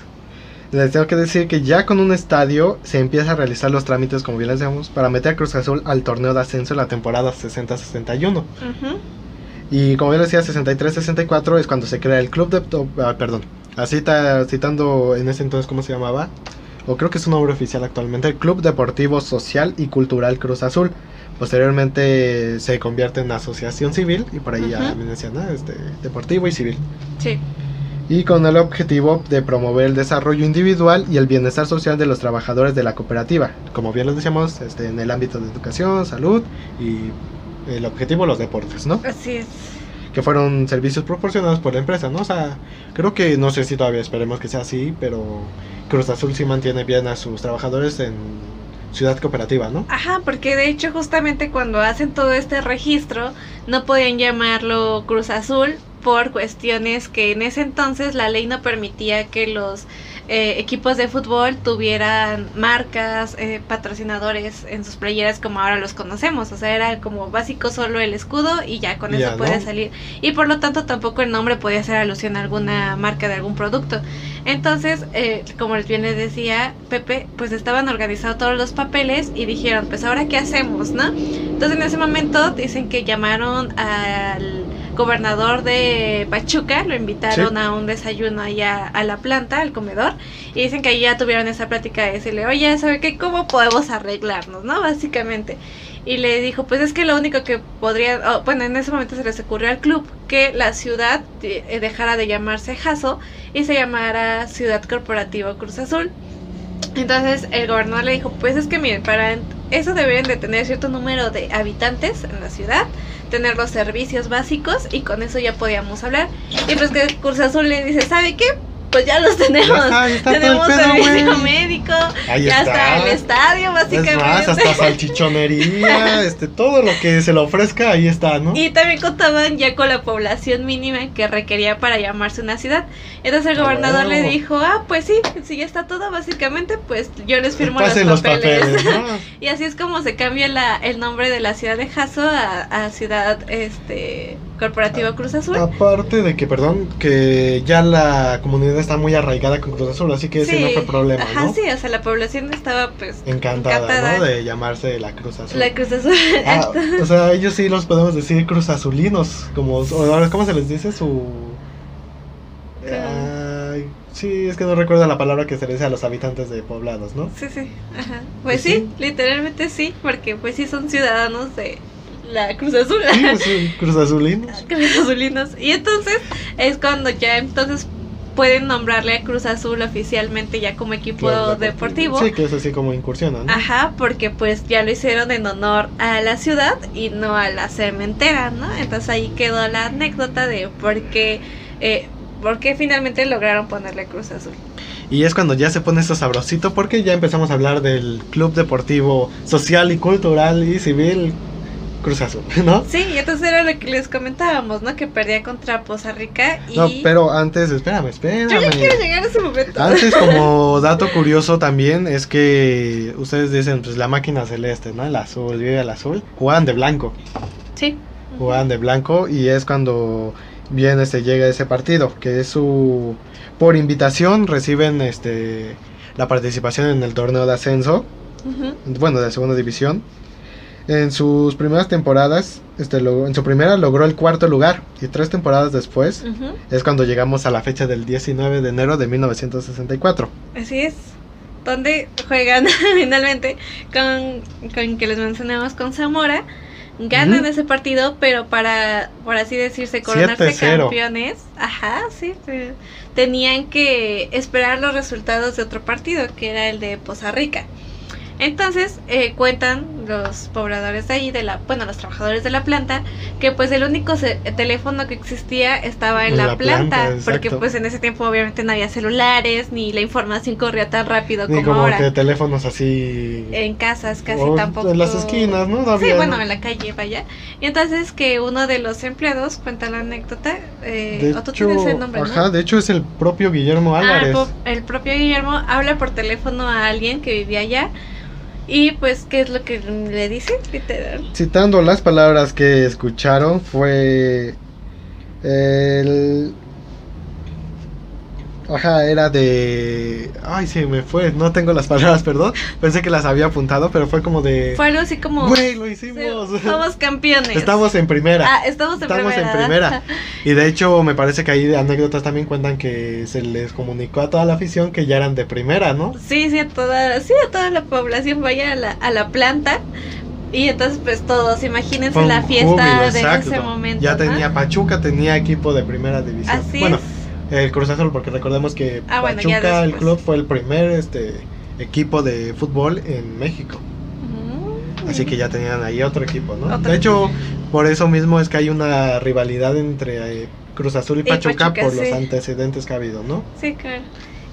[SPEAKER 1] les tengo que decir que ya con un estadio se empieza a realizar los trámites, como bien les decíamos, para meter a Cruz Azul al torneo de ascenso en la temporada 60-61.
[SPEAKER 2] Ujú.
[SPEAKER 1] Y como bien decía, 63-64 es cuando se crea el club de... ah, perdón, así citando en ese entonces cómo se llamaba, o creo que es su nombre oficial actualmente, el Club Deportivo Social y Cultural Cruz Azul. Posteriormente se convierte en asociación civil y por ahí ya
[SPEAKER 2] Ujú.
[SPEAKER 1] bien decían, ¿no? este, deportivo y civil.
[SPEAKER 2] Sí.
[SPEAKER 1] Y con el objetivo de promover el desarrollo individual y el bienestar social de los trabajadores de la cooperativa. Como bien les decíamos, este, en el ámbito de educación, salud y el objetivo los deportes, ¿no?
[SPEAKER 2] Así es.
[SPEAKER 1] Que fueron servicios proporcionados por la empresa, ¿no? O sea, creo que no sé si todavía esperemos que sea así, pero Cruz Azul sí mantiene bien a sus trabajadores en Ciudad Cooperativa, ¿no?
[SPEAKER 2] Ajá, porque de hecho justamente cuando hacen todo este registro no podían llamarlo Cruz Azul por cuestiones que en ese entonces la ley no permitía que los eh, equipos de fútbol tuvieran marcas, eh, patrocinadores en sus playeras como ahora los conocemos. O sea, era como básico solo el escudo y ya con eso puede
[SPEAKER 1] ¿no?
[SPEAKER 2] salir. Y por lo tanto tampoco el nombre podía hacer alusión a alguna marca de algún producto. Entonces, eh, como les bien les decía Pepe, pues estaban organizados todos los papeles y dijeron, pues ahora qué hacemos, ¿no? Entonces en ese momento dicen que llamaron al gobernador de Pachuca, lo invitaron
[SPEAKER 1] Sí.
[SPEAKER 2] a un desayuno allá a la planta, al comedor, y dicen que ahí ya tuvieron esa plática de decirle, oye, ¿sabe qué? ¿Cómo podemos arreglarnos, no? Básicamente. Y le dijo, pues es que lo único que podría, oh, bueno, en ese momento se les ocurrió al club que la ciudad eh, dejara de llamarse Jaso y se llamara Ciudad Corporativa Cruz Azul. Entonces el gobernador le dijo, pues es que miren, para eso deberían de tener cierto número de habitantes en la ciudad, tener los servicios básicos y con eso ya podíamos hablar. Y pues que Cruz Azul le dice, ¿sabe qué? pues ya los tenemos.
[SPEAKER 1] Ya está, ya está todo el
[SPEAKER 2] tenemos
[SPEAKER 1] pedo,
[SPEAKER 2] servicio médico,
[SPEAKER 1] Ahí
[SPEAKER 2] ya
[SPEAKER 1] está.
[SPEAKER 2] está el estadio, básicamente.
[SPEAKER 1] Es más, hasta salchichonería, este, todo lo que se le ofrezca, ahí está, ¿no?
[SPEAKER 2] Y también contaban ya con la población mínima que requería para llamarse una ciudad. Entonces el
[SPEAKER 1] Ah,
[SPEAKER 2] gobernador le
[SPEAKER 1] huevo.
[SPEAKER 2] dijo, ah, pues sí, si ya está todo, básicamente, pues yo les firmo
[SPEAKER 1] Pasen
[SPEAKER 2] los papeles.
[SPEAKER 1] ¿no?
[SPEAKER 2] y así es como se cambia la, el nombre de la ciudad de Jaso a, a ciudad este corporativa Cruz Azul.
[SPEAKER 1] Aparte de que, perdón, que ya la comunidad está muy arraigada con Cruz Azul, así que ese no fue problema,
[SPEAKER 2] Ajá,
[SPEAKER 1] ¿no?
[SPEAKER 2] sí, o sea, la población estaba pues
[SPEAKER 1] Encantada,
[SPEAKER 2] encantada.
[SPEAKER 1] ¿no? De llamarse la Cruz Azul.
[SPEAKER 2] La Cruz Azul.
[SPEAKER 1] Ah, o sea, ellos sí los podemos decir Cruz Azulinos, como, ¿cómo se les dice su...? Sí, es que no recuerdo la palabra que se le dice a los habitantes de poblados, ¿no?
[SPEAKER 2] Sí, sí, ajá. Pues
[SPEAKER 1] Pues
[SPEAKER 2] sí,
[SPEAKER 1] sí.
[SPEAKER 2] literalmente sí, porque pues sí son ciudadanos de la Cruz Azul.
[SPEAKER 1] Sí, pues sí, Cruz Azulinos.
[SPEAKER 2] Cruz Azulinos. Y entonces es cuando ya entonces pueden nombrarle a Cruz Azul oficialmente ya como equipo
[SPEAKER 1] Claro,
[SPEAKER 2] deportivo.
[SPEAKER 1] Sí, que es así como incursiona, ¿no?
[SPEAKER 2] Ajá, porque pues ya lo hicieron en honor a la ciudad y no a la cementera, ¿no? Entonces ahí quedó la anécdota de por qué, eh, por qué finalmente lograron ponerle Cruz Azul.
[SPEAKER 1] Y es cuando ya se pone esto sabrosito porque ya empezamos a hablar del Club Deportivo Social y Cultural y Civil Cruz Azul, ¿no?
[SPEAKER 2] Sí, y entonces era lo que les comentábamos, ¿no? Que perdía contra Poza Rica y...
[SPEAKER 1] No, pero antes, espérame, espérame.
[SPEAKER 2] Yo ya quiero llegar a ese momento.
[SPEAKER 1] Antes, como dato curioso también, es que ustedes dicen, pues la máquina celeste, ¿no? El azul, vive el azul. Juegan de blanco,
[SPEAKER 2] Sí.
[SPEAKER 1] juegan de blanco y es cuando bien este, llega ese partido, que es su... Por invitación reciben este la participación en el torneo de ascenso, bueno, de segunda división. En sus primeras temporadas, este, logró- en su primera logró el cuarto lugar y tres temporadas después es cuando llegamos a la fecha del 19 de enero de 1964.
[SPEAKER 2] Así es. Donde juegan finalmente con, con que les mencionamos con Zamora. Ganan ese partido, pero para, por así decirse, coronarse
[SPEAKER 1] 7-0.
[SPEAKER 2] campeones, ajá, sí, sí, tenían que esperar los resultados de otro partido, que era el de Poza Rica. Entonces eh, cuentan los pobladores de ahí, de la, bueno, los trabajadores de la planta, que pues el único teléfono que existía estaba en
[SPEAKER 1] En
[SPEAKER 2] la,
[SPEAKER 1] la
[SPEAKER 2] planta,
[SPEAKER 1] planta,
[SPEAKER 2] porque pues en ese tiempo obviamente no había celulares, ni la información corría tan rápido
[SPEAKER 1] Ni
[SPEAKER 2] como,
[SPEAKER 1] como
[SPEAKER 2] ahora.
[SPEAKER 1] que teléfonos así.
[SPEAKER 2] En casas casi
[SPEAKER 1] o
[SPEAKER 2] tampoco.
[SPEAKER 1] En las esquinas, ¿no? No
[SPEAKER 2] Sí,
[SPEAKER 1] había,
[SPEAKER 2] bueno,
[SPEAKER 1] ¿no?
[SPEAKER 2] en la calle, vaya. Y entonces que uno de los empleados cuenta la anécdota, eh,
[SPEAKER 1] De
[SPEAKER 2] o tú
[SPEAKER 1] hecho,
[SPEAKER 2] tienes el nombre, ¿no?
[SPEAKER 1] ajá, de hecho es el propio Guillermo
[SPEAKER 2] Ah, el,
[SPEAKER 1] Álvarez.
[SPEAKER 2] el propio Guillermo habla por teléfono a alguien que vivía allá y pues, ¿qué es lo que le dice? Literal.
[SPEAKER 1] Citando las palabras que escucharon, fue. El. Ajá, era de. Ay, sí, me fue. No tengo las palabras, perdón. Pensé que las había apuntado, pero fue como de.
[SPEAKER 2] Fue algo así como...
[SPEAKER 1] Güey, lo
[SPEAKER 2] sí,
[SPEAKER 1] hicimos.
[SPEAKER 2] Somos campeones.
[SPEAKER 1] Estamos en primera.
[SPEAKER 2] Ah, estamos en
[SPEAKER 1] Estamos
[SPEAKER 2] primera.
[SPEAKER 1] en primera. Y de hecho, me parece que ahí de anécdotas también cuentan que se les comunicó a toda la afición que ya eran de primera, ¿no?
[SPEAKER 2] Sí, sí, a toda, sí, a toda la población vaya a la, a la planta. Y entonces, pues todos, imagínense la fiesta
[SPEAKER 1] júbilo,
[SPEAKER 2] de
[SPEAKER 1] exacto.
[SPEAKER 2] ese momento.
[SPEAKER 1] Ya
[SPEAKER 2] ¿no?
[SPEAKER 1] tenía Pachuca, tenía equipo de primera división.
[SPEAKER 2] Así
[SPEAKER 1] bueno,
[SPEAKER 2] es.
[SPEAKER 1] El Cruz Azul, porque recordemos que
[SPEAKER 2] Ah, bueno,
[SPEAKER 1] Pachuca, el club, fue el primer este equipo de fútbol en México.
[SPEAKER 2] Mm.
[SPEAKER 1] Así que ya tenían ahí otro equipo, ¿no?
[SPEAKER 2] Otro
[SPEAKER 1] De hecho, por eso mismo es que hay una rivalidad entre eh, Cruz Azul y
[SPEAKER 2] Y
[SPEAKER 1] Pachuca,
[SPEAKER 2] Pachuca,
[SPEAKER 1] por
[SPEAKER 2] sí.
[SPEAKER 1] los antecedentes que ha habido, ¿no?
[SPEAKER 2] Sí, claro.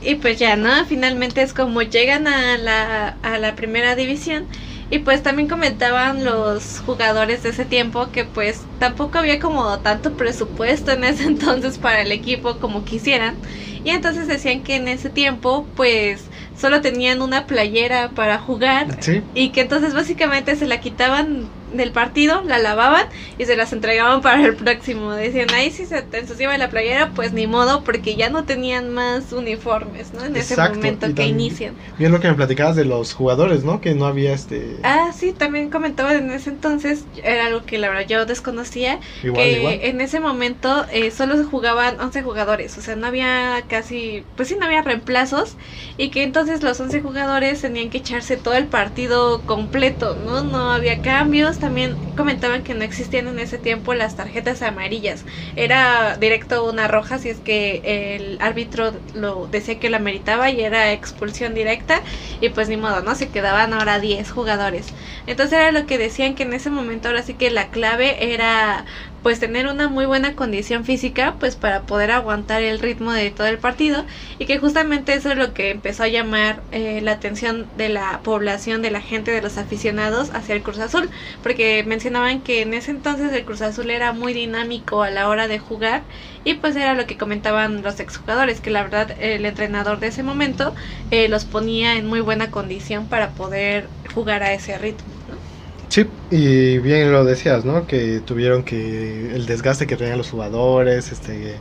[SPEAKER 2] Y pues ya, ¿no? Finalmente es como llegan a la, a la primera división. Y pues también comentaban los jugadores de ese tiempo que pues tampoco había como tanto presupuesto en ese entonces para el equipo como quisieran. Y entonces decían que en ese tiempo pues solo tenían una playera para jugar.
[SPEAKER 1] Sí.
[SPEAKER 2] Y que entonces básicamente se la quitaban del partido, la lavaban y se las entregaban para el próximo. Decían, ahí si se te ensuciaba la playera, pues ni modo, porque ya no tenían más uniformes, ¿no? En ese momento que
[SPEAKER 1] también-
[SPEAKER 2] inician.
[SPEAKER 1] Bien lo que me platicabas de los jugadores, ¿no? Que no había este...
[SPEAKER 2] Ah, sí, también comentaba en ese entonces, era algo que la verdad yo desconocía,
[SPEAKER 1] igual,
[SPEAKER 2] que
[SPEAKER 1] igual.
[SPEAKER 2] en ese momento eh, solo se jugaban 11 jugadores, o sea, no había casi, pues sí, no había reemplazos, y que entonces los 11 jugadores tenían que echarse todo el partido completo, ¿no? No había cambios, también comentaban que no existían en ese tiempo las tarjetas amarillas, era directo una roja si es que el árbitro lo decía que la meritaba y era expulsión directa, y pues ni modo, ¿no? Se quedaban ahora 10 jugadores. Entonces era lo que decían que en ese momento ahora sí que la clave era pues tener una muy buena condición física pues para poder aguantar el ritmo de todo el partido y que justamente eso es lo que empezó a llamar eh, la atención de la población, de la gente, de los aficionados hacia el Cruz Azul, porque mencionaban que en ese entonces el Cruz Azul era muy dinámico a la hora de jugar y pues era lo que comentaban los exjugadores, que la verdad el entrenador de ese momento eh, los ponía en muy buena condición para poder jugar a ese ritmo.
[SPEAKER 1] Sí, y bien lo decías, ¿no? Que tuvieron que el desgaste que tenían los jugadores, este,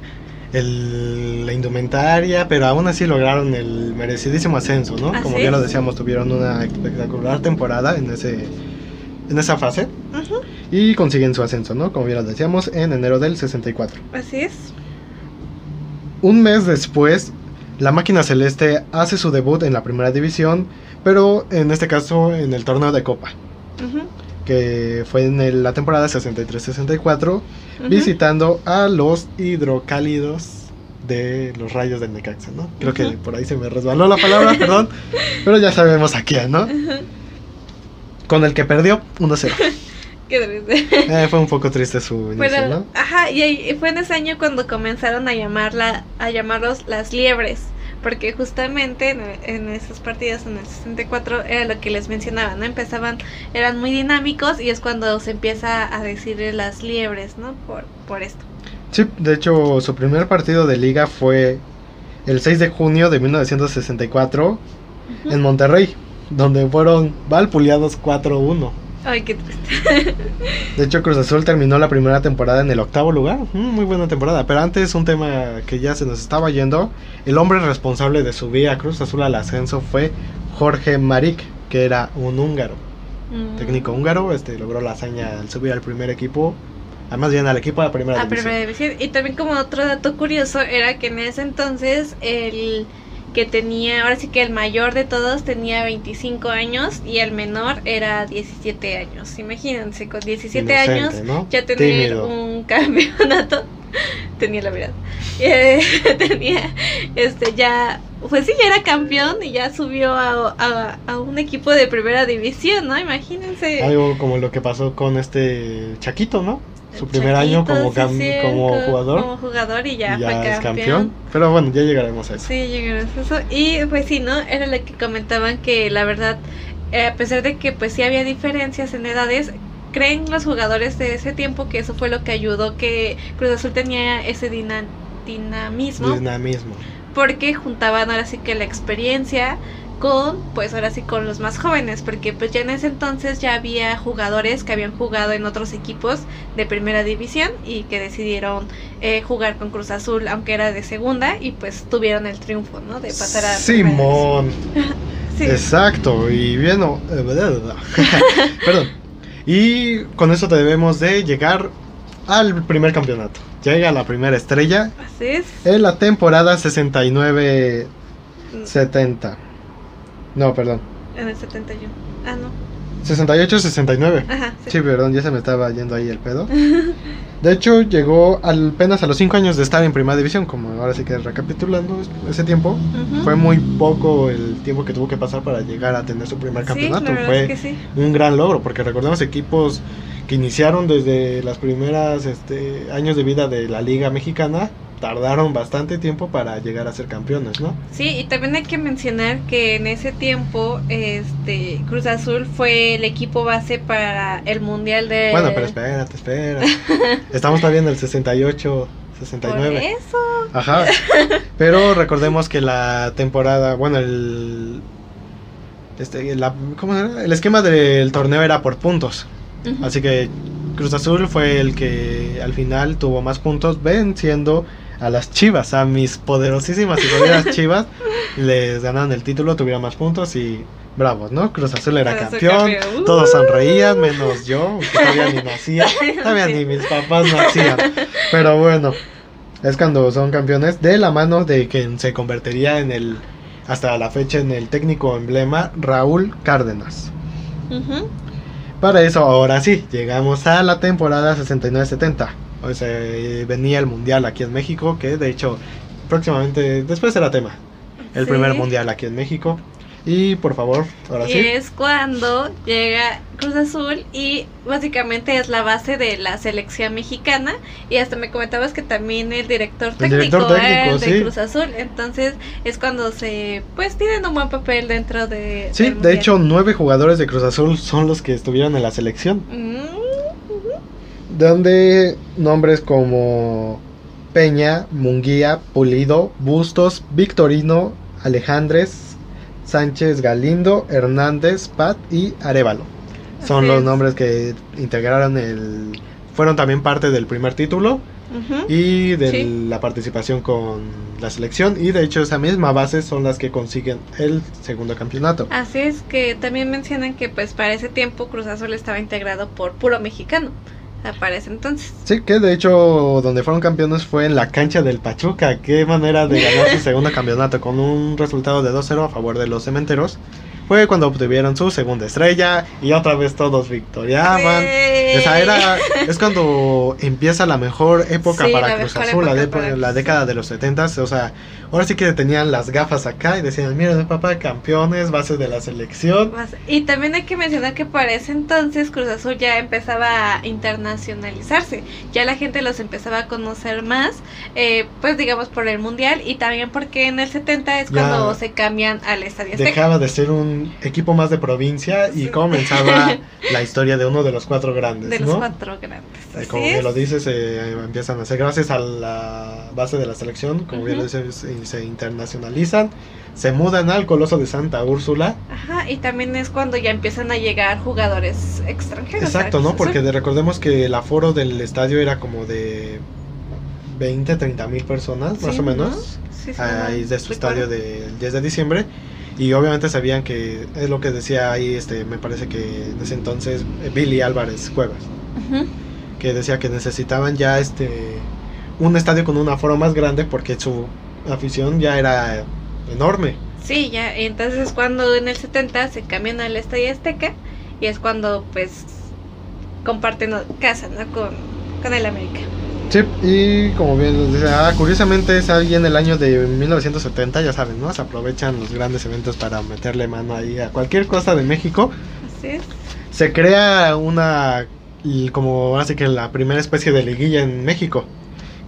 [SPEAKER 1] el, la indumentaria, pero aún así lograron el merecidísimo ascenso, ¿no? Como bien lo decíamos, tuvieron una espectacular temporada en ese en esa fase y consiguen su ascenso, ¿no? Como bien lo decíamos, en enero del 64.
[SPEAKER 2] Así es.
[SPEAKER 1] Un mes después, la máquina celeste hace su debut en la primera división, pero en este caso en el torneo de Copa que fue en la temporada 63-64, visitando a los hidrocálidos de los rayos del Necaxa, ¿no? Creo que por ahí se me resbaló la palabra, perdón, pero ya sabemos a quién, ¿no? Con el que perdió 1-0.
[SPEAKER 2] Qué triste.
[SPEAKER 1] Eh, fue un poco triste su inicio, ¿no?
[SPEAKER 2] Ajá, y fue en ese año cuando comenzaron a llamarla, a llamarlos las liebres porque justamente en, esos partidos en el 64 era lo que les mencionaba, ¿no? Empezaban, eran muy dinámicos y es cuando se empieza a decir las liebres, ¿no? Por, por esto.
[SPEAKER 1] Sí, de hecho su primer partido de liga fue el 6 de junio de 1964 en Monterrey, donde fueron valpuleados 4-1.
[SPEAKER 2] Ay, qué triste.
[SPEAKER 1] De hecho, Cruz Azul terminó la primera temporada en el octavo lugar. Mm, muy buena temporada. Pero antes, un tema que ya se nos estaba yendo. El hombre responsable de subir a Cruz Azul al ascenso fue Jorge Marik, que era un húngaro. Mm. Técnico húngaro, este logró la hazaña al subir al primer equipo. Además, bien al equipo de la primera
[SPEAKER 2] división. Y también, como otro dato curioso, era que en ese entonces el que tenía, ahora sí que el mayor de todos tenía 25 años y el menor era 17 años. Imagínense, con 17 años ya tener un campeonato. tenía la verdad. Eh, tenía, este, ya, pues sí, ya era campeón y ya subió a, a, un equipo de primera división, ¿no? Imagínense.
[SPEAKER 1] Algo como lo que pasó con este Chaquito, ¿no? Su primer año como, como jugador.
[SPEAKER 2] Como jugador y ya, fue
[SPEAKER 1] campeón. Pero bueno, ya llegaremos a eso.
[SPEAKER 2] Sí, llegaremos a eso. Y pues sí, ¿no? Era lo que comentaban que la verdad, eh, a pesar de que pues sí había diferencias en edades, creen los jugadores de ese tiempo que eso fue lo que ayudó que Cruz Azul tenía ese dinamismo.
[SPEAKER 1] Dinamismo.
[SPEAKER 2] Porque juntaban ahora sí que la experiencia con, pues ahora sí, con los más jóvenes, porque pues ya en ese entonces ya había jugadores que habían jugado en otros equipos de primera división y que decidieron eh, jugar con Cruz Azul, aunque era de segunda, y pues tuvieron el triunfo, ¿no? De pasar a...
[SPEAKER 1] Simón. Exacto, y bien, perdón. Y con eso debemos de llegar al primer campeonato. Llega la primera estrella.
[SPEAKER 2] Así es.
[SPEAKER 1] En la temporada 69-70. No, perdón.
[SPEAKER 2] En el 71. Ah, no.
[SPEAKER 1] 68, 69.
[SPEAKER 2] Ajá,
[SPEAKER 1] sí. perdón, ya se me estaba yendo ahí el pedo. De hecho, llegó apenas a los 5 años de estar en primera división, como ahora sí que recapitulando ese tiempo. Fue muy poco el tiempo que tuvo que pasar para llegar a tener su primer campeonato. Fue un gran logro, porque recordemos equipos que iniciaron desde las primeras este, años de vida de la Liga Mexicana tardaron bastante tiempo para llegar a ser campeones, ¿no?
[SPEAKER 2] Sí, y también hay que mencionar que en ese tiempo este Cruz Azul fue el equipo base para el Mundial de
[SPEAKER 1] Bueno, pero espérate, espera. Estamos todavía en el 68 69.
[SPEAKER 2] Por eso.
[SPEAKER 1] Ajá. Pero recordemos que la temporada, bueno, el este la, ¿cómo era? El esquema del torneo era por puntos. Así que Cruz Azul fue el que al final tuvo más puntos venciendo a las Chivas, a mis poderosísimas y poderosas Chivas, les ganaron el título, tuvieron más puntos y bravos, ¿no? Cruz Azul era campeón, todos sonreían, menos yo, que todavía ni nacía, todavía ni mis papás nacían. Pero bueno, es cuando son campeones de la mano de quien se convertiría en el, hasta la fecha, en el técnico emblema Raúl Cárdenas. Para eso, ahora sí, llegamos a la temporada 69-70 o sea, venía el mundial aquí en México, que de hecho próximamente, después será tema, el primer mundial aquí en México. Y por favor, ahora
[SPEAKER 2] Y
[SPEAKER 1] sí.
[SPEAKER 2] es cuando llega Cruz Azul y básicamente es la base de la selección mexicana. Y hasta me comentabas que también el director
[SPEAKER 1] El
[SPEAKER 2] técnico,
[SPEAKER 1] director
[SPEAKER 2] era
[SPEAKER 1] técnico,
[SPEAKER 2] el de
[SPEAKER 1] sí.
[SPEAKER 2] Cruz Azul. Entonces es cuando se, pues tienen un buen papel dentro de...
[SPEAKER 1] Sí, de
[SPEAKER 2] mundial.
[SPEAKER 1] hecho, nueve jugadores de Cruz Azul son los que estuvieron en la selección.
[SPEAKER 2] Mm,
[SPEAKER 1] Donde nombres como Peña, Munguía, Pulido, Bustos, Victorino, Alejandres, Sánchez Galindo, Hernández, Pat y Arevalo. Son los
[SPEAKER 2] es.
[SPEAKER 1] nombres que integraron el... Fueron también parte del primer título y de
[SPEAKER 2] Sí.
[SPEAKER 1] la participación con la selección. Y de hecho esa misma base son las que consiguen el segundo campeonato.
[SPEAKER 2] Así es que también mencionan que pues para ese tiempo Cruz Azul estaba integrado por puro mexicano. Para ese entonces.
[SPEAKER 1] Sí, que de hecho donde fueron campeones fue en la cancha del Pachuca. Qué manera de ganar su segundo campeonato con un resultado de 2-0 a favor de los cementeros. Fue cuando obtuvieron su segunda estrella y otra vez todos victoriaban. Esa era, es cuando empieza la mejor época
[SPEAKER 2] Sí,
[SPEAKER 1] para
[SPEAKER 2] la
[SPEAKER 1] Cruz Azul, la,
[SPEAKER 2] época
[SPEAKER 1] de- la década de los 70 O sea, ahora sí que tenían las gafas acá y decían: Miren, papá, campeones, base de la selección.
[SPEAKER 2] Y también hay que mencionar que para ese entonces Cruz Azul ya empezaba a internacionalizarse, ya la gente los empezaba a conocer más, eh, pues digamos por el mundial y también porque en el 70 es
[SPEAKER 1] Ya.
[SPEAKER 2] cuando se cambian al Estadio.
[SPEAKER 1] Dejaba de ser un equipo más de provincia y comenzaba la historia de uno de los cuatro grandes,
[SPEAKER 2] de los cuatro grandes.
[SPEAKER 1] Eh, Como bien lo dices, eh, empiezan a hacer gracias a la base de la selección, como bien lo dices, se, internacionalizan, se mudan al Coloso de Santa Úrsula.
[SPEAKER 2] Ajá, y también es cuando ya empiezan a llegar jugadores extranjeros.
[SPEAKER 1] Exacto, ¿no? Porque de- recordemos que el aforo del estadio era como de 20, 30 mil personas, más o
[SPEAKER 2] ¿no?
[SPEAKER 1] menos,
[SPEAKER 2] Sí, sí,
[SPEAKER 1] ahí de su estadio del 10 de diciembre. Y obviamente sabían que es lo que decía ahí, este, me parece que en ese entonces eh, Billy Álvarez Cuevas,
[SPEAKER 2] Ujú.
[SPEAKER 1] que decía que necesitaban ya este un estadio con un aforo más grande porque su afición ya era enorme.
[SPEAKER 2] Sí, ya, entonces es cuando en el 70 se cambian al Estadio Azteca y es cuando pues comparten casa, ¿no? Con, con el América.
[SPEAKER 1] Sí, y como bien dice, ah, curiosamente es ahí en el año de 1970, ya saben, ¿no? Se aprovechan los grandes eventos para meterle mano ahí a cualquier cosa de México.
[SPEAKER 2] Así es.
[SPEAKER 1] Se crea una, como así que la primera especie de liguilla en México,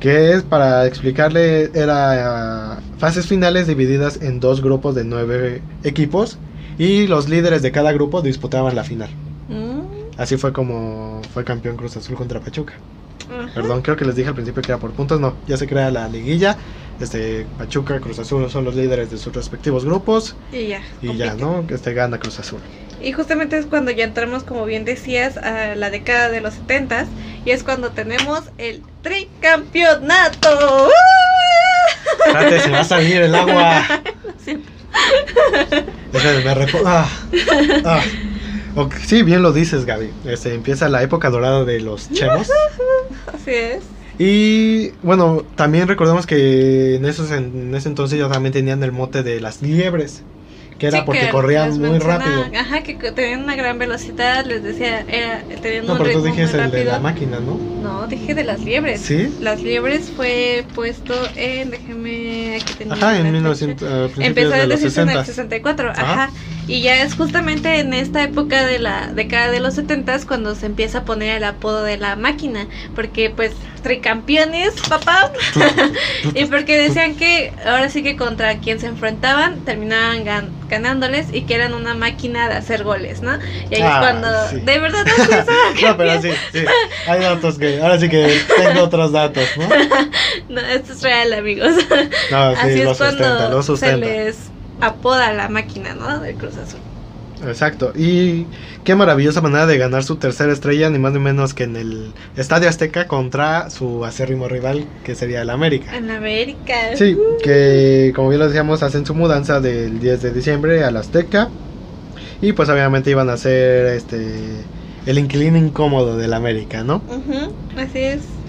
[SPEAKER 1] que es para explicarle, era ah, fases finales divididas en dos grupos de nueve equipos y los líderes de cada grupo disputaban la final.
[SPEAKER 2] Mm,
[SPEAKER 1] Así fue como fue campeón Cruz Azul contra Pachuca. Perdón, creo que les dije al principio que era por puntos. No, ya se crea la liguilla. Este, Pachuca, Cruz Azul son los líderes de sus respectivos grupos.
[SPEAKER 2] Y ya.
[SPEAKER 1] Y ya. ¿no? Este gana Cruz Azul.
[SPEAKER 2] Y justamente es cuando ya entramos, como bien decías, a la década de los 70 y es cuando tenemos el tricampeonato. ¡Uh!
[SPEAKER 1] Espérate, se va a salir el agua.
[SPEAKER 2] Sí.
[SPEAKER 1] Déjame, me repo- ah, ah. Sí, bien lo dices, Gaby. Este, empieza la época dorada de los chemos.
[SPEAKER 2] Así es.
[SPEAKER 1] Y bueno, también recordemos que en, esos, en ese entonces ya también tenían el mote de las liebres. Que era
[SPEAKER 2] Sí,
[SPEAKER 1] porque
[SPEAKER 2] que
[SPEAKER 1] corrían muy rápido.
[SPEAKER 2] Ajá, que tenían una gran velocidad, les decía, era, tenían
[SPEAKER 1] No,
[SPEAKER 2] un
[SPEAKER 1] pero tú
[SPEAKER 2] ritmo muy
[SPEAKER 1] dijiste el de
[SPEAKER 2] rápido.
[SPEAKER 1] la máquina, ¿no?
[SPEAKER 2] No, dije de las liebres.
[SPEAKER 1] ¿Sí?
[SPEAKER 2] Las liebres fue puesto en, déjeme, aquí tenía
[SPEAKER 1] Ajá, en
[SPEAKER 2] fecha.
[SPEAKER 1] 1900, eh, principios
[SPEAKER 2] Empezó
[SPEAKER 1] de los
[SPEAKER 2] decirse en el
[SPEAKER 1] 60.
[SPEAKER 2] 64,
[SPEAKER 1] Ajá.
[SPEAKER 2] ajá. Y ya es justamente en esta época de la década de los 70 cuando se empieza a poner el apodo de la máquina. Porque, pues, tricampeones, papá. y porque decían que ahora sí que contra quien se enfrentaban terminaban gan- ganándoles y que eran una máquina de hacer goles, ¿no? Y ahí
[SPEAKER 1] Ah,
[SPEAKER 2] es cuando.
[SPEAKER 1] sí.
[SPEAKER 2] De verdad, no se
[SPEAKER 1] No, pero sí, sí. Hay datos que. Ahora sí que tengo otros datos, ¿no?
[SPEAKER 2] No, esto es real, amigos.
[SPEAKER 1] No, sí,
[SPEAKER 2] Así
[SPEAKER 1] lo
[SPEAKER 2] es
[SPEAKER 1] sustenta,
[SPEAKER 2] cuando
[SPEAKER 1] lo
[SPEAKER 2] se
[SPEAKER 1] sustenta.
[SPEAKER 2] les apoda la máquina, ¿no? Del Cruz Azul.
[SPEAKER 1] Exacto. Y qué maravillosa manera de ganar su tercera estrella, ni más ni menos que en el Estadio Azteca contra su acérrimo rival, que sería el América.
[SPEAKER 2] En América.
[SPEAKER 1] Sí, que como bien lo decíamos, hacen su mudanza del 10 de diciembre al Azteca. Y pues obviamente iban a ser este el inquilino incómodo del América, ¿no?
[SPEAKER 2] Ujú, así es.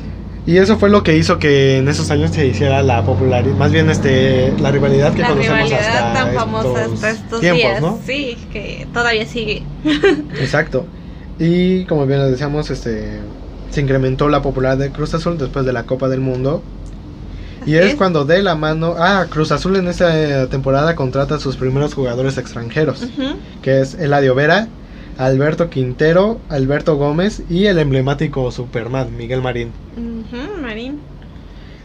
[SPEAKER 1] Y eso fue lo que hizo que en esos años se hiciera la popularidad, más bien este la rivalidad que
[SPEAKER 2] La
[SPEAKER 1] conocemos
[SPEAKER 2] rivalidad
[SPEAKER 1] hasta
[SPEAKER 2] tan famosa
[SPEAKER 1] estos
[SPEAKER 2] hasta estos
[SPEAKER 1] tiempos,
[SPEAKER 2] días.
[SPEAKER 1] ¿no?
[SPEAKER 2] Sí, que todavía sigue.
[SPEAKER 1] Exacto. Y como bien lo decíamos, este se incrementó la popularidad de Cruz Azul después de la Copa del Mundo. Y es, cuando de la mano. Ah, Cruz Azul en esta temporada contrata a sus primeros jugadores extranjeros. Que es Eladio Vera, Alberto Quintero, Alberto Gómez y el emblemático Superman, Miguel Marín.
[SPEAKER 2] Ujú, Marín.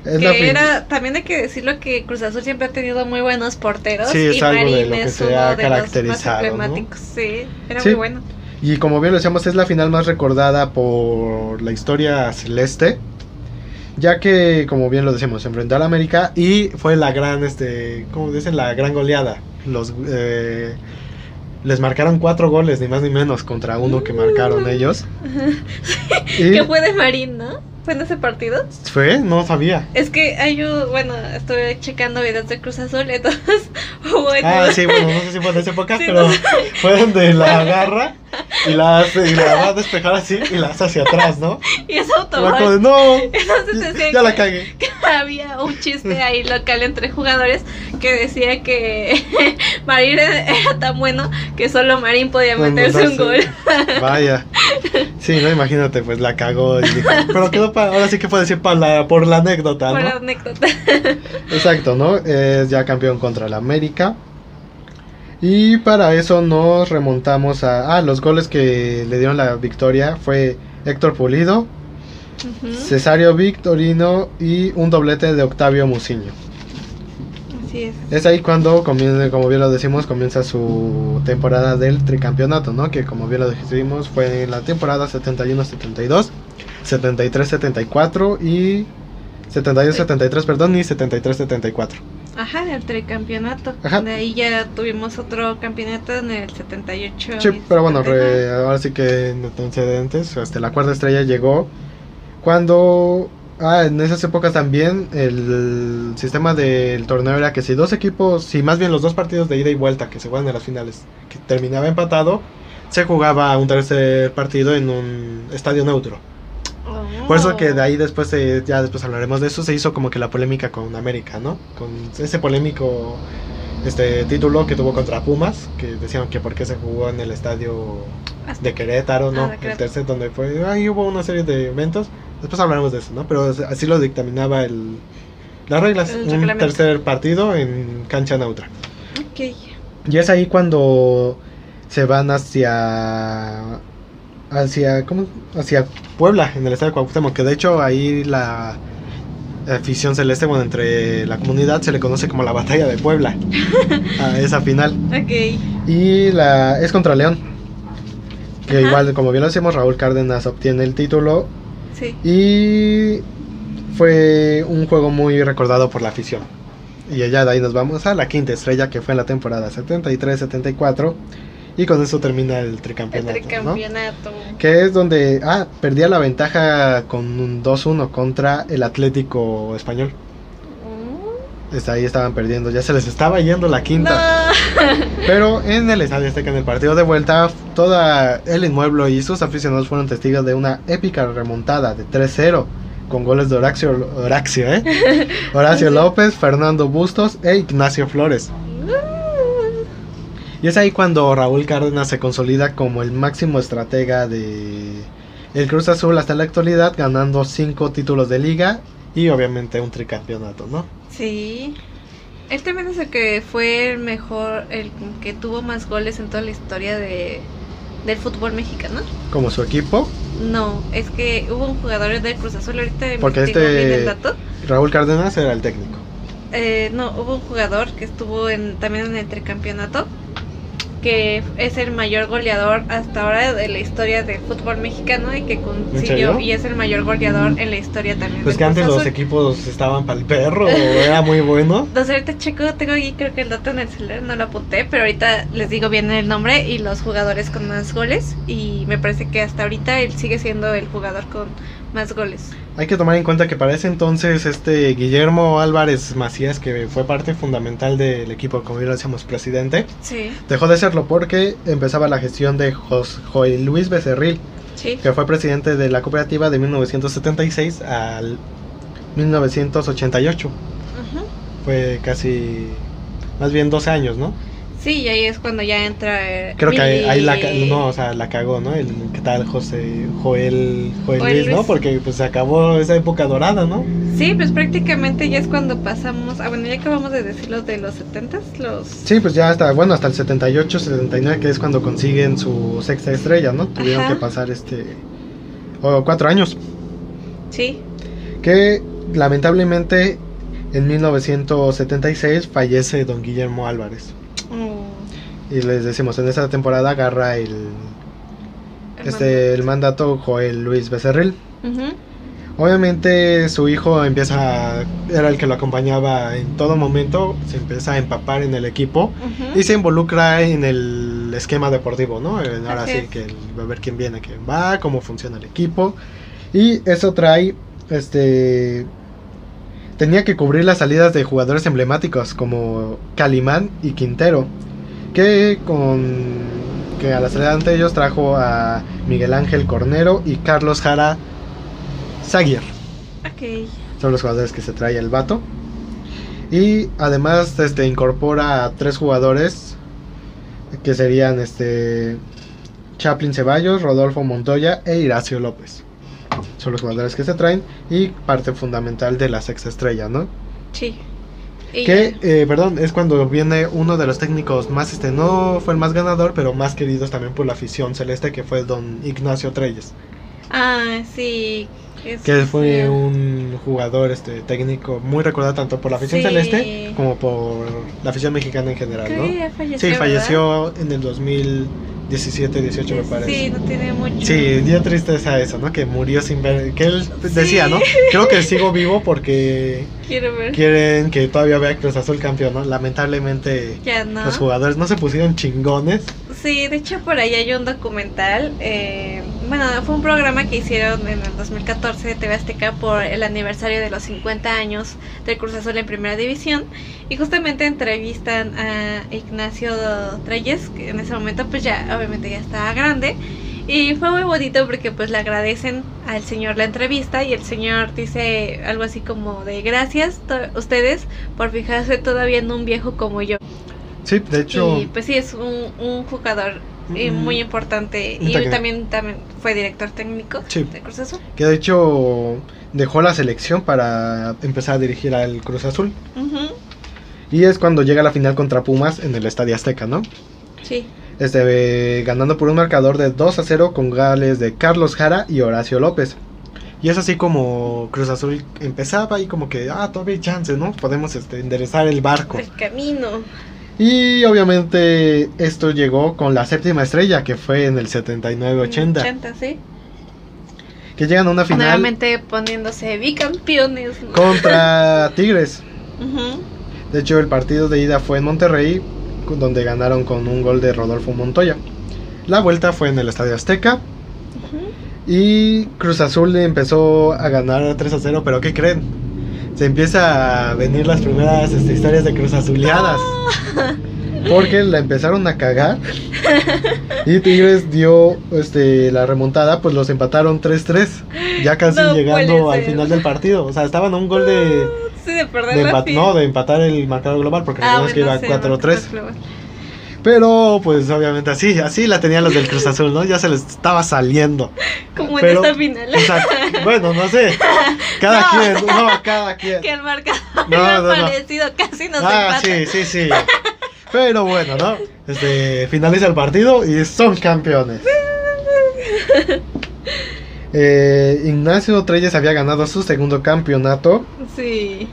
[SPEAKER 1] Es la
[SPEAKER 2] que era, también hay que decirlo que Cruz Azul siempre ha tenido muy buenos porteros.
[SPEAKER 1] Sí, es
[SPEAKER 2] y
[SPEAKER 1] algo de
[SPEAKER 2] Marín
[SPEAKER 1] lo que se ha
[SPEAKER 2] de los más
[SPEAKER 1] caracterizado.
[SPEAKER 2] Sí, era
[SPEAKER 1] Sí.
[SPEAKER 2] muy bueno.
[SPEAKER 1] Y como bien lo decíamos, es la final más recordada por la historia celeste. Ya que, como bien lo decimos, se enfrentó al América y fue la gran, este, ¿cómo dicen? La gran goleada. Los, eh, les marcaron cuatro goles, ni más ni menos, contra uno que marcaron ellos. Y
[SPEAKER 2] Que fue de Marín, ¿no? ¿Fue en ese partido?
[SPEAKER 1] fue, no sabía.
[SPEAKER 2] Es que hay un, bueno, estuve checando videos de Cruz Azul, entonces en
[SPEAKER 1] Ah, sí, bueno, no sé si fue de esa época,
[SPEAKER 2] Sí,
[SPEAKER 1] pero
[SPEAKER 2] no
[SPEAKER 1] fue donde la agarra y la, hace, y la va a despejar así y la hace hacia atrás, ¿no?
[SPEAKER 2] y es autogol.
[SPEAKER 1] no,
[SPEAKER 2] Entonces decía
[SPEAKER 1] ya la
[SPEAKER 2] que-
[SPEAKER 1] cagué.
[SPEAKER 2] había un chiste ahí local entre jugadores que decía que Marín era tan bueno que solo Marín podía
[SPEAKER 1] No, no,
[SPEAKER 2] meterse
[SPEAKER 1] no,
[SPEAKER 2] un
[SPEAKER 1] sí.
[SPEAKER 2] gol.
[SPEAKER 1] Vaya. Sí, no, imagínate, pues la cagó. y dijo- pero quedó para, ahora sí que puede decir para la, por la anécdota,
[SPEAKER 2] Por
[SPEAKER 1] ¿no?
[SPEAKER 2] anécdota.
[SPEAKER 1] Exacto, ¿no? Es ya campeón contra el América. Y para eso nos remontamos a... Ah, los goles que le dieron la victoria fue Héctor Pulido,
[SPEAKER 2] Ujú,
[SPEAKER 1] Cesario Victorino y un doblete de Octavio Muciño.
[SPEAKER 2] Así es.
[SPEAKER 1] Es ahí cuando, comienza, como bien lo decimos, comienza su temporada del tricampeonato, ¿no? Que como bien lo dijimos fue en la temporada 71-72, 73-74 y 71-73, perdón, y 73-74.
[SPEAKER 2] Ajá, el tricampeonato.
[SPEAKER 1] Ajá.
[SPEAKER 2] De ahí ya tuvimos otro campeonato en el 78.
[SPEAKER 1] Sí, pero bueno,
[SPEAKER 2] 79.
[SPEAKER 1] re- ahora sí que en antecedentes, hasta la cuarta estrella llegó cuando... Ah, en esas épocas también el sistema del torneo era que si dos equipos, si más bien los dos partidos de ida y vuelta que se juegan en las finales, que terminaba empatado, se jugaba un tercer partido en un estadio neutro. Por eso que de ahí después, se- ya después hablaremos de eso, se hizo como que la polémica con América, ¿no? Con ese polémico este título que tuvo contra Pumas, que decían que por qué se jugó en el estadio de Querétaro, ¿no?
[SPEAKER 2] Ah,
[SPEAKER 1] el tercer donde fue, ahí hubo una serie de eventos, después hablaremos de eso, ¿no? Pero así lo dictaminaba el las reglas,
[SPEAKER 2] El
[SPEAKER 1] un tercer partido en cancha neutra.
[SPEAKER 2] Ok.
[SPEAKER 1] Y es ahí cuando se van hacia hacia ¿cómo? hacia Puebla en el estadio Cuauhtémoc, que de hecho ahí la afición celeste, bueno, entre la comunidad se le conoce como la batalla de Puebla a esa final.
[SPEAKER 2] Ok.
[SPEAKER 1] Y la es contra León. Que
[SPEAKER 2] Ajá.
[SPEAKER 1] igual, como bien lo decimos, Raúl Cárdenas obtiene el título.
[SPEAKER 2] Sí.
[SPEAKER 1] Y fue un juego muy recordado por la afición. Y ya de ahí nos vamos a la quinta estrella que fue en la temporada 73-74. Y con eso termina el
[SPEAKER 2] El
[SPEAKER 1] tricampeonato. ¿no?
[SPEAKER 2] tricampeonato.
[SPEAKER 1] Que es donde ah, perdía la ventaja con un 2-1 contra el Atlético Español.
[SPEAKER 2] Mm.
[SPEAKER 1] Está ahí estaban perdiendo, ya se les estaba yendo la quinta.
[SPEAKER 2] No.
[SPEAKER 1] Pero en el Estadio Azteca, en el partido de vuelta, toda el inmueble y sus aficionados fueron testigos de una épica remontada de 3-0 con goles de Horacio, Horacio, ¿eh? Horacio López, Fernando Bustos e Ignacio Flores. Y es ahí cuando Raúl Cárdenas se consolida como el máximo estratega de el Cruz Azul hasta la actualidad, ganando cinco títulos de liga y obviamente un tricampeonato, ¿no?
[SPEAKER 2] Sí. Él también es el que fue el mejor, el que tuvo más goles en toda la historia de, del fútbol mexicano.
[SPEAKER 1] Como su equipo,
[SPEAKER 2] No, es que hubo un jugador del Cruz Azul, ahorita
[SPEAKER 1] Porque este-
[SPEAKER 2] bien el dato.
[SPEAKER 1] Raúl Cárdenas era el técnico.
[SPEAKER 2] Eh, no, hubo un jugador que estuvo en, también en el tricampeonato, que es el mayor goleador hasta ahora de la historia del fútbol mexicano y que consiguió y es el mayor goleador en la historia también.
[SPEAKER 1] Pues que antes los equipos estaban para el perro, era muy bueno.
[SPEAKER 2] Entonces ahorita checo, tengo aquí creo que el dato en el celular, no lo apunté, pero ahorita les digo bien el nombre y los jugadores con más goles y me parece que hasta ahorita él sigue siendo el jugador con más goles.
[SPEAKER 1] Hay que tomar en cuenta que para ese entonces este Guillermo Álvarez Macías, que fue parte fundamental del equipo, como ya lo decíamos, presidente,
[SPEAKER 2] Sí,
[SPEAKER 1] dejó de serlo porque empezaba la gestión de Jos- Joel Luis Becerril,
[SPEAKER 2] sí.
[SPEAKER 1] que fue presidente de la cooperativa de 1976 al 1988.
[SPEAKER 2] Ujú.
[SPEAKER 1] Fue casi, más bien 12 años, ¿no?
[SPEAKER 2] Sí, y ahí es cuando ya entra. eh,
[SPEAKER 1] Creo que ahí, la, no, o sea, la cagó, ¿no? El, ¿Qué tal José Joel, Joel
[SPEAKER 2] Joel
[SPEAKER 1] Luis, no? Porque pues se acabó esa época dorada, ¿no?
[SPEAKER 2] Sí, pues prácticamente ya es cuando pasamos. Ah, bueno, ya acabamos de decir los de los 70 los.
[SPEAKER 1] Sí, pues ya hasta, bueno, hasta el 78, 79, que es cuando consiguen su sexta estrella, ¿no? Tuvieron
[SPEAKER 2] Ajá.
[SPEAKER 1] que pasar este... o cuatro años.
[SPEAKER 2] Sí.
[SPEAKER 1] Que lamentablemente en 1976 fallece don Guillermo Álvarez. Y les decimos, en esa temporada agarra el, este, el mandato Joel Luis Becerril. Obviamente su hijo empieza, era el que lo acompañaba en todo momento, se empieza a empapar en el equipo y se involucra en el esquema deportivo, ¿no? Ahora
[SPEAKER 2] Así
[SPEAKER 1] sí
[SPEAKER 2] es.
[SPEAKER 1] que va a ver quién viene, quién va, cómo funciona el equipo. Y eso trae, este, tenía que cubrir las salidas de jugadores emblemáticos como Calimán y Quintero, que con que a la salida ante ellos trajo a Miguel Ángel Cornero y Carlos Jara Zaguier.
[SPEAKER 2] Ok.
[SPEAKER 1] Son los jugadores que se trae el vato. Y además este, incorpora a tres jugadores que serían este Chaplin Ceballos, Rodolfo Montoya e Iracio López. Son los jugadores que se traen y parte fundamental de la sexta estrella, ¿no?
[SPEAKER 2] Sí. Y
[SPEAKER 1] Que, eh, perdón, es cuando viene uno de los técnicos más, este, no fue el más ganador, pero más queridos también por la afición celeste, que fue don Ignacio Treyes.
[SPEAKER 2] Ah, sí. es-
[SPEAKER 1] que fue
[SPEAKER 2] sí.
[SPEAKER 1] un jugador este técnico muy recordado tanto por la afición
[SPEAKER 2] Sí.
[SPEAKER 1] celeste como por la afición mexicana en general, ¿no?
[SPEAKER 2] falleció.
[SPEAKER 1] Sí,
[SPEAKER 2] ¿verdad?
[SPEAKER 1] falleció en el 2017, 18 me parece.
[SPEAKER 2] Sí, no tiene mucho.
[SPEAKER 1] Sí, dio tristeza eso, ¿no? Que murió sin ver, que él decía, ¿no? Creo que sigo vivo porque
[SPEAKER 2] Quiero ver.
[SPEAKER 1] quieren que todavía vea Cruz Azul campeón, ¿no? Lamentablemente
[SPEAKER 2] Ya no.
[SPEAKER 1] los jugadores no se pusieron chingones.
[SPEAKER 2] Sí, de hecho por ahí hay un documental. eh, bueno, fue un programa que hicieron en el 2014 de TV Azteca por el aniversario de los 50 años del Cruz Azul en Primera División. Y justamente entrevistan a Ignacio Treyes, que en ese momento pues ya obviamente ya estaba grande. Y fue muy bonito porque pues le agradecen al señor la entrevista y el señor dice algo así como de gracias ustedes por fijarse todavía en un viejo como yo.
[SPEAKER 1] Sí, de hecho,
[SPEAKER 2] Y pues sí, es un, un jugador eh,
[SPEAKER 1] Mm.
[SPEAKER 2] muy importante. Y también, también fue director técnico
[SPEAKER 1] Sí.
[SPEAKER 2] de Cruz Azul.
[SPEAKER 1] que de hecho dejó la selección para empezar a dirigir al Cruz Azul. Y es cuando llega la final contra Pumas en el Estadio Azteca, ¿no?
[SPEAKER 2] Sí.
[SPEAKER 1] Este, eh, ganando por un marcador de 2 a 0 con goles de Carlos Jara y Horacio López. Y es así como Cruz Azul empezaba y como que, ah, todavía hay chance, ¿no? Podemos este, enderezar el barco.
[SPEAKER 2] El camino.
[SPEAKER 1] Y obviamente esto llegó con la séptima estrella, que fue en el 79-80,
[SPEAKER 2] 80, sí.
[SPEAKER 1] que llegan a una final
[SPEAKER 2] Nuevamente poniéndose bicampeones.
[SPEAKER 1] contra Tigres.
[SPEAKER 2] Ujú,
[SPEAKER 1] De hecho, el partido de ida fue en Monterrey, donde ganaron con un gol de Rodolfo Montoya. La vuelta fue en el Estadio Azteca y Cruz Azul empezó a ganar 3 a 0, pero ¿qué creen? Se empieza a venir las primeras este, historias de Cruz Azuleadas. Porque la empezaron a cagar. Y Tigres dio este, la remontada, pues los empataron 3-3. Ya casi
[SPEAKER 2] No
[SPEAKER 1] llegando al final del partido. O sea, estaban a un gol de,
[SPEAKER 2] Sí, de perder
[SPEAKER 1] de
[SPEAKER 2] la
[SPEAKER 1] no, de empatar el marcador global, porque
[SPEAKER 2] Ah,
[SPEAKER 1] que iba
[SPEAKER 2] sí,
[SPEAKER 1] 4-3. Pero pues obviamente así, así la tenían los del Cruz Azul, ¿no? Ya se les estaba saliendo.
[SPEAKER 2] Como
[SPEAKER 1] Pero-
[SPEAKER 2] en esta final.
[SPEAKER 1] O sea, bueno, no sé. Cada
[SPEAKER 2] No,
[SPEAKER 1] quien,
[SPEAKER 2] o sea,
[SPEAKER 1] no, cada quien.
[SPEAKER 2] que el marcador
[SPEAKER 1] No,
[SPEAKER 2] era
[SPEAKER 1] no, no.
[SPEAKER 2] parecido, casi nos
[SPEAKER 1] Ah,
[SPEAKER 2] empatan.
[SPEAKER 1] sí, sí, sí. Pero bueno, ¿no? Este, finaliza el partido y son campeones. Eh, Ignacio Treyes había ganado su segundo campeonato
[SPEAKER 2] Sí.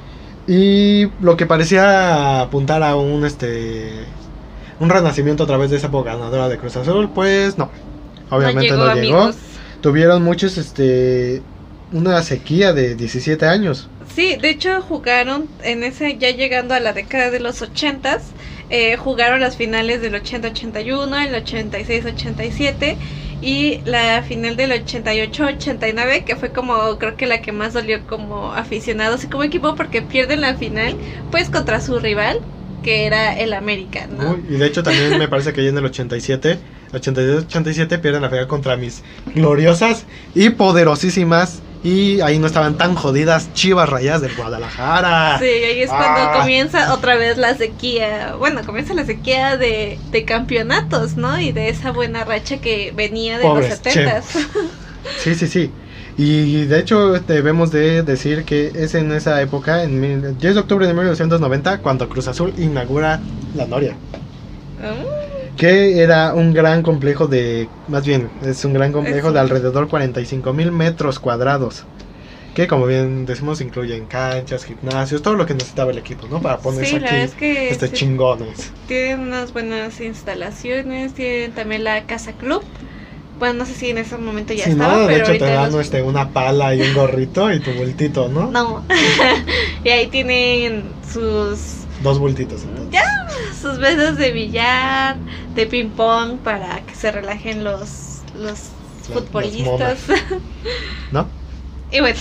[SPEAKER 1] y lo que parecía apuntar a un este un renacimiento a través de esa ganadora de Cruz Azul, pues no. Obviamente no llegó. Tuvieron muchos este una sequía de 17 años.
[SPEAKER 2] Sí, de hecho jugaron en ese, ya llegando a la década de los 80 eh, jugaron las finales del 80-81, el 86-87 y la final del 88-89, que fue como, creo que la que más dolió como aficionados y como equipo, porque pierden la final, pues contra su rival, que era el América, ¿no?
[SPEAKER 1] Uy, y de hecho también me parece que ya en el 87, 82-87 pierden la final contra mis gloriosas y poderosísimas Y ahí no estaban tan jodidas Chivas Rayadas del Guadalajara.
[SPEAKER 2] Sí, ahí es cuando
[SPEAKER 1] Ah.
[SPEAKER 2] comienza otra vez la sequía. Bueno, comienza la sequía de, de campeonatos, ¿no? Y de esa buena racha que venía de
[SPEAKER 1] Pobres
[SPEAKER 2] los 70
[SPEAKER 1] Sí, sí, sí. Y de hecho debemos de decir que es en esa época, en mil- 10 de octubre de 1990, cuando Cruz Azul inaugura la Noria. Que era un gran complejo de, más bien, es un gran complejo
[SPEAKER 2] Es
[SPEAKER 1] de alrededor 45 mil metros cuadrados. Que como bien decimos incluyen canchas, gimnasios, todo lo que necesitaba el equipo, ¿no? Para ponerse
[SPEAKER 2] Sí,
[SPEAKER 1] aquí
[SPEAKER 2] es que
[SPEAKER 1] este
[SPEAKER 2] sí,
[SPEAKER 1] chingones.
[SPEAKER 2] tienen unas buenas instalaciones, tienen también la casa club. Bueno, no sé si en ese momento ya
[SPEAKER 1] Si
[SPEAKER 2] estaba,
[SPEAKER 1] no, de
[SPEAKER 2] pero
[SPEAKER 1] hecho te dan
[SPEAKER 2] los-
[SPEAKER 1] este, una pala y un gorrito y tu bultito, ¿no?
[SPEAKER 2] No. y ahí tienen sus
[SPEAKER 1] Dos bultitos. entonces.
[SPEAKER 2] Ya. sus mesas de billar, de ping pong para que se relajen los los futbolistas.
[SPEAKER 1] ¿No?
[SPEAKER 2] y bueno,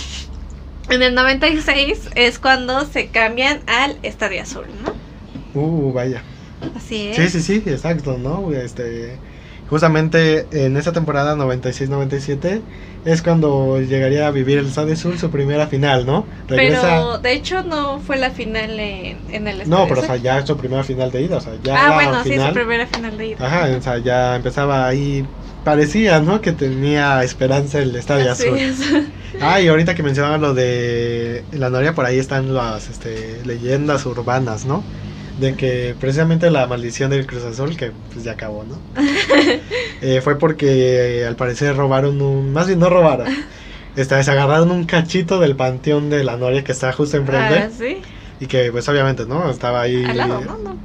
[SPEAKER 2] en el 96 es cuando se cambian al Estadio Azul, ¿no?
[SPEAKER 1] Uh, vaya.
[SPEAKER 2] Así es.
[SPEAKER 1] Sí, sí, sí, exacto, ¿no? Este, justamente en esa temporada 96-97 es cuando llegaría a vivir el Estadio Sur su primera final, ¿no? Regresa...
[SPEAKER 2] Pero de hecho no fue la final en, en el Estadio
[SPEAKER 1] No, pero o sea, ya es su primera final de ida, o sea, ya
[SPEAKER 2] ah, bueno, sí,
[SPEAKER 1] final...
[SPEAKER 2] su primera final de ida.
[SPEAKER 1] Ajá, o sea, ya empezaba ahí, parecía, ¿no? Que tenía esperanza el Estadio
[SPEAKER 2] Así
[SPEAKER 1] Azul.
[SPEAKER 2] es.
[SPEAKER 1] Ah, y ahorita que mencionaban lo de la Noria, por ahí están las este, leyendas urbanas, ¿no? De que precisamente la maldición del Cruz Azul, que pues ya acabó, ¿no? Eh, fue porque eh, al parecer robaron un... Más bien no robaron. Esta vez agarraron un cachito del panteón de la Noria que está justo enfrente.
[SPEAKER 2] Ah, sí.
[SPEAKER 1] Y que pues obviamente, ¿no? Estaba ahí...
[SPEAKER 2] Al lado, ¿no? No.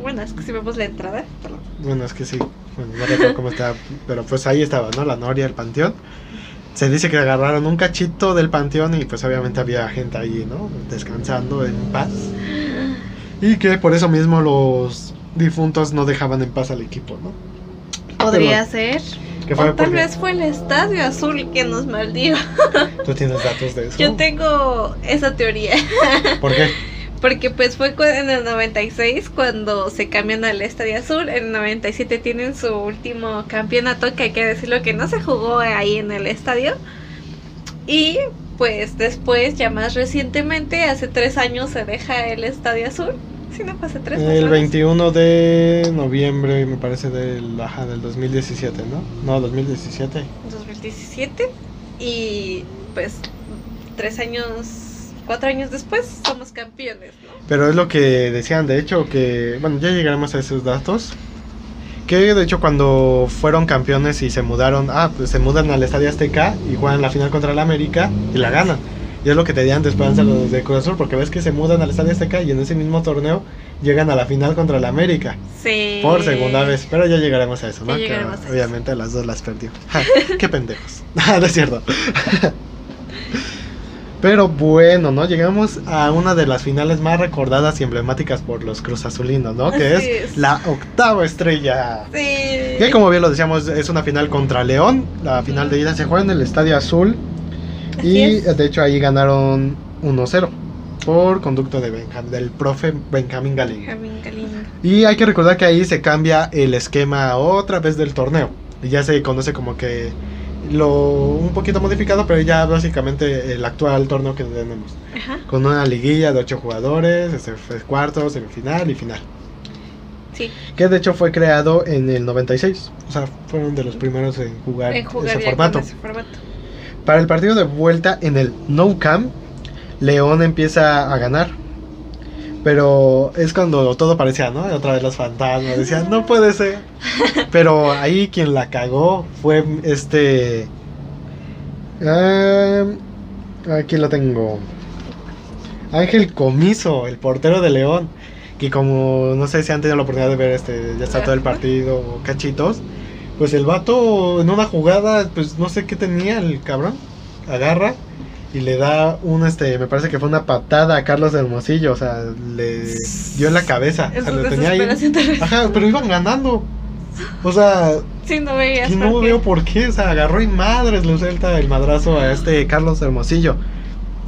[SPEAKER 2] Bueno, es que si vemos la entrada. perdón.
[SPEAKER 1] Bueno, es que sí, bueno, no recuerdo cómo está, pero pues ahí estaba, ¿no? La Noria, el panteón. Se dice que agarraron un cachito del panteón y pues obviamente había gente ahí, ¿no? Descansando en paz. Y que por eso mismo los difuntos no dejaban en paz al equipo, ¿no?
[SPEAKER 2] Podría ser.
[SPEAKER 1] Que fue
[SPEAKER 2] O tal vez fue el Estadio Azul que nos maldijo.
[SPEAKER 1] tú tienes datos de eso.
[SPEAKER 2] Yo tengo esa teoría.
[SPEAKER 1] ¿Por qué?
[SPEAKER 2] Porque pues fue en el 96 cuando se cambian al Estadio Azul. En el 97 tienen su último campeonato, que hay que decirlo que no se jugó ahí en el estadio. Y pues después, ya más recientemente, hace tres años se deja el Estadio Azul. Si no, hace tres o
[SPEAKER 1] El
[SPEAKER 2] menos.
[SPEAKER 1] 21 de noviembre, me parece, del, ajá, del 2017, ¿no? No, 2017.
[SPEAKER 2] 2017 y pues tres años, cuatro años después somos campeones, ¿no?
[SPEAKER 1] Pero es lo que decían, de hecho, que, bueno, ya llegaremos a esos datos. Que de hecho cuando fueron campeones y se mudaron, ah, pues se mudan al Estadio Azteca y juegan la final contra el América y la ganan. Y es lo que te dan de esperanza los de Cruz Azul, porque ves que se mudan al Estadio Azteca y en ese mismo torneo llegan a la final contra el América.
[SPEAKER 2] Sí.
[SPEAKER 1] Por segunda vez, pero ya llegaremos a eso, ¿no? Que
[SPEAKER 2] a eso.
[SPEAKER 1] obviamente las dos las perdió. Ja, Qué pendejos. No es cierto. Pero bueno, ¿no? Llegamos a una de las finales más recordadas y emblemáticas por los Cruz Azulinos, ¿no? Que es,
[SPEAKER 2] es.
[SPEAKER 1] la octava estrella.
[SPEAKER 2] Sí.
[SPEAKER 1] Que como bien lo decíamos, es una final contra León. La final de ida se juega en el Estadio Azul.
[SPEAKER 2] Así
[SPEAKER 1] y
[SPEAKER 2] es.
[SPEAKER 1] de hecho ahí ganaron 1-0 por conducto de Benjam- del profe Benjamín Galín.
[SPEAKER 2] Benjamín Galindo.
[SPEAKER 1] Y hay que recordar que ahí se cambia el esquema otra vez del torneo. Y ya se conoce como que lo un poquito modificado, pero ya básicamente el actual torneo que tenemos.
[SPEAKER 2] Ajá.
[SPEAKER 1] Con una liguilla de 8 jugadores, este fue cuarto, semifinal y final.
[SPEAKER 2] Sí.
[SPEAKER 1] Que de hecho fue creado en el 96. O sea, fueron de los primeros en jugar,
[SPEAKER 2] En jugar
[SPEAKER 1] ese formato.
[SPEAKER 2] ese formato.
[SPEAKER 1] Para el partido de vuelta en el No Camp, León empieza a ganar. Pero es cuando todo parecía, ¿no? Otra vez los fantasmas decían, no puede ser. Pero ahí quien la cagó fue este. ah, aquí lo tengo. Ángel Comiso, el portero de León. Que como no sé si han tenido la oportunidad de ver este, ya está todo el partido cachitos. Pues el vato en una jugada, pues no sé qué tenía el cabrón. Agarra y le da un este, me parece que fue una patada a Carlos Hermosillo, o sea, le dio en la cabeza. O sea,
[SPEAKER 2] Eso
[SPEAKER 1] lo
[SPEAKER 2] es
[SPEAKER 1] tenía ahí. Ajá, pero iban ganando. O sea,
[SPEAKER 2] Sí, no veías.
[SPEAKER 1] y no veo por qué. O sea, agarró y madres le suelta el madrazo a este Carlos Hermosillo.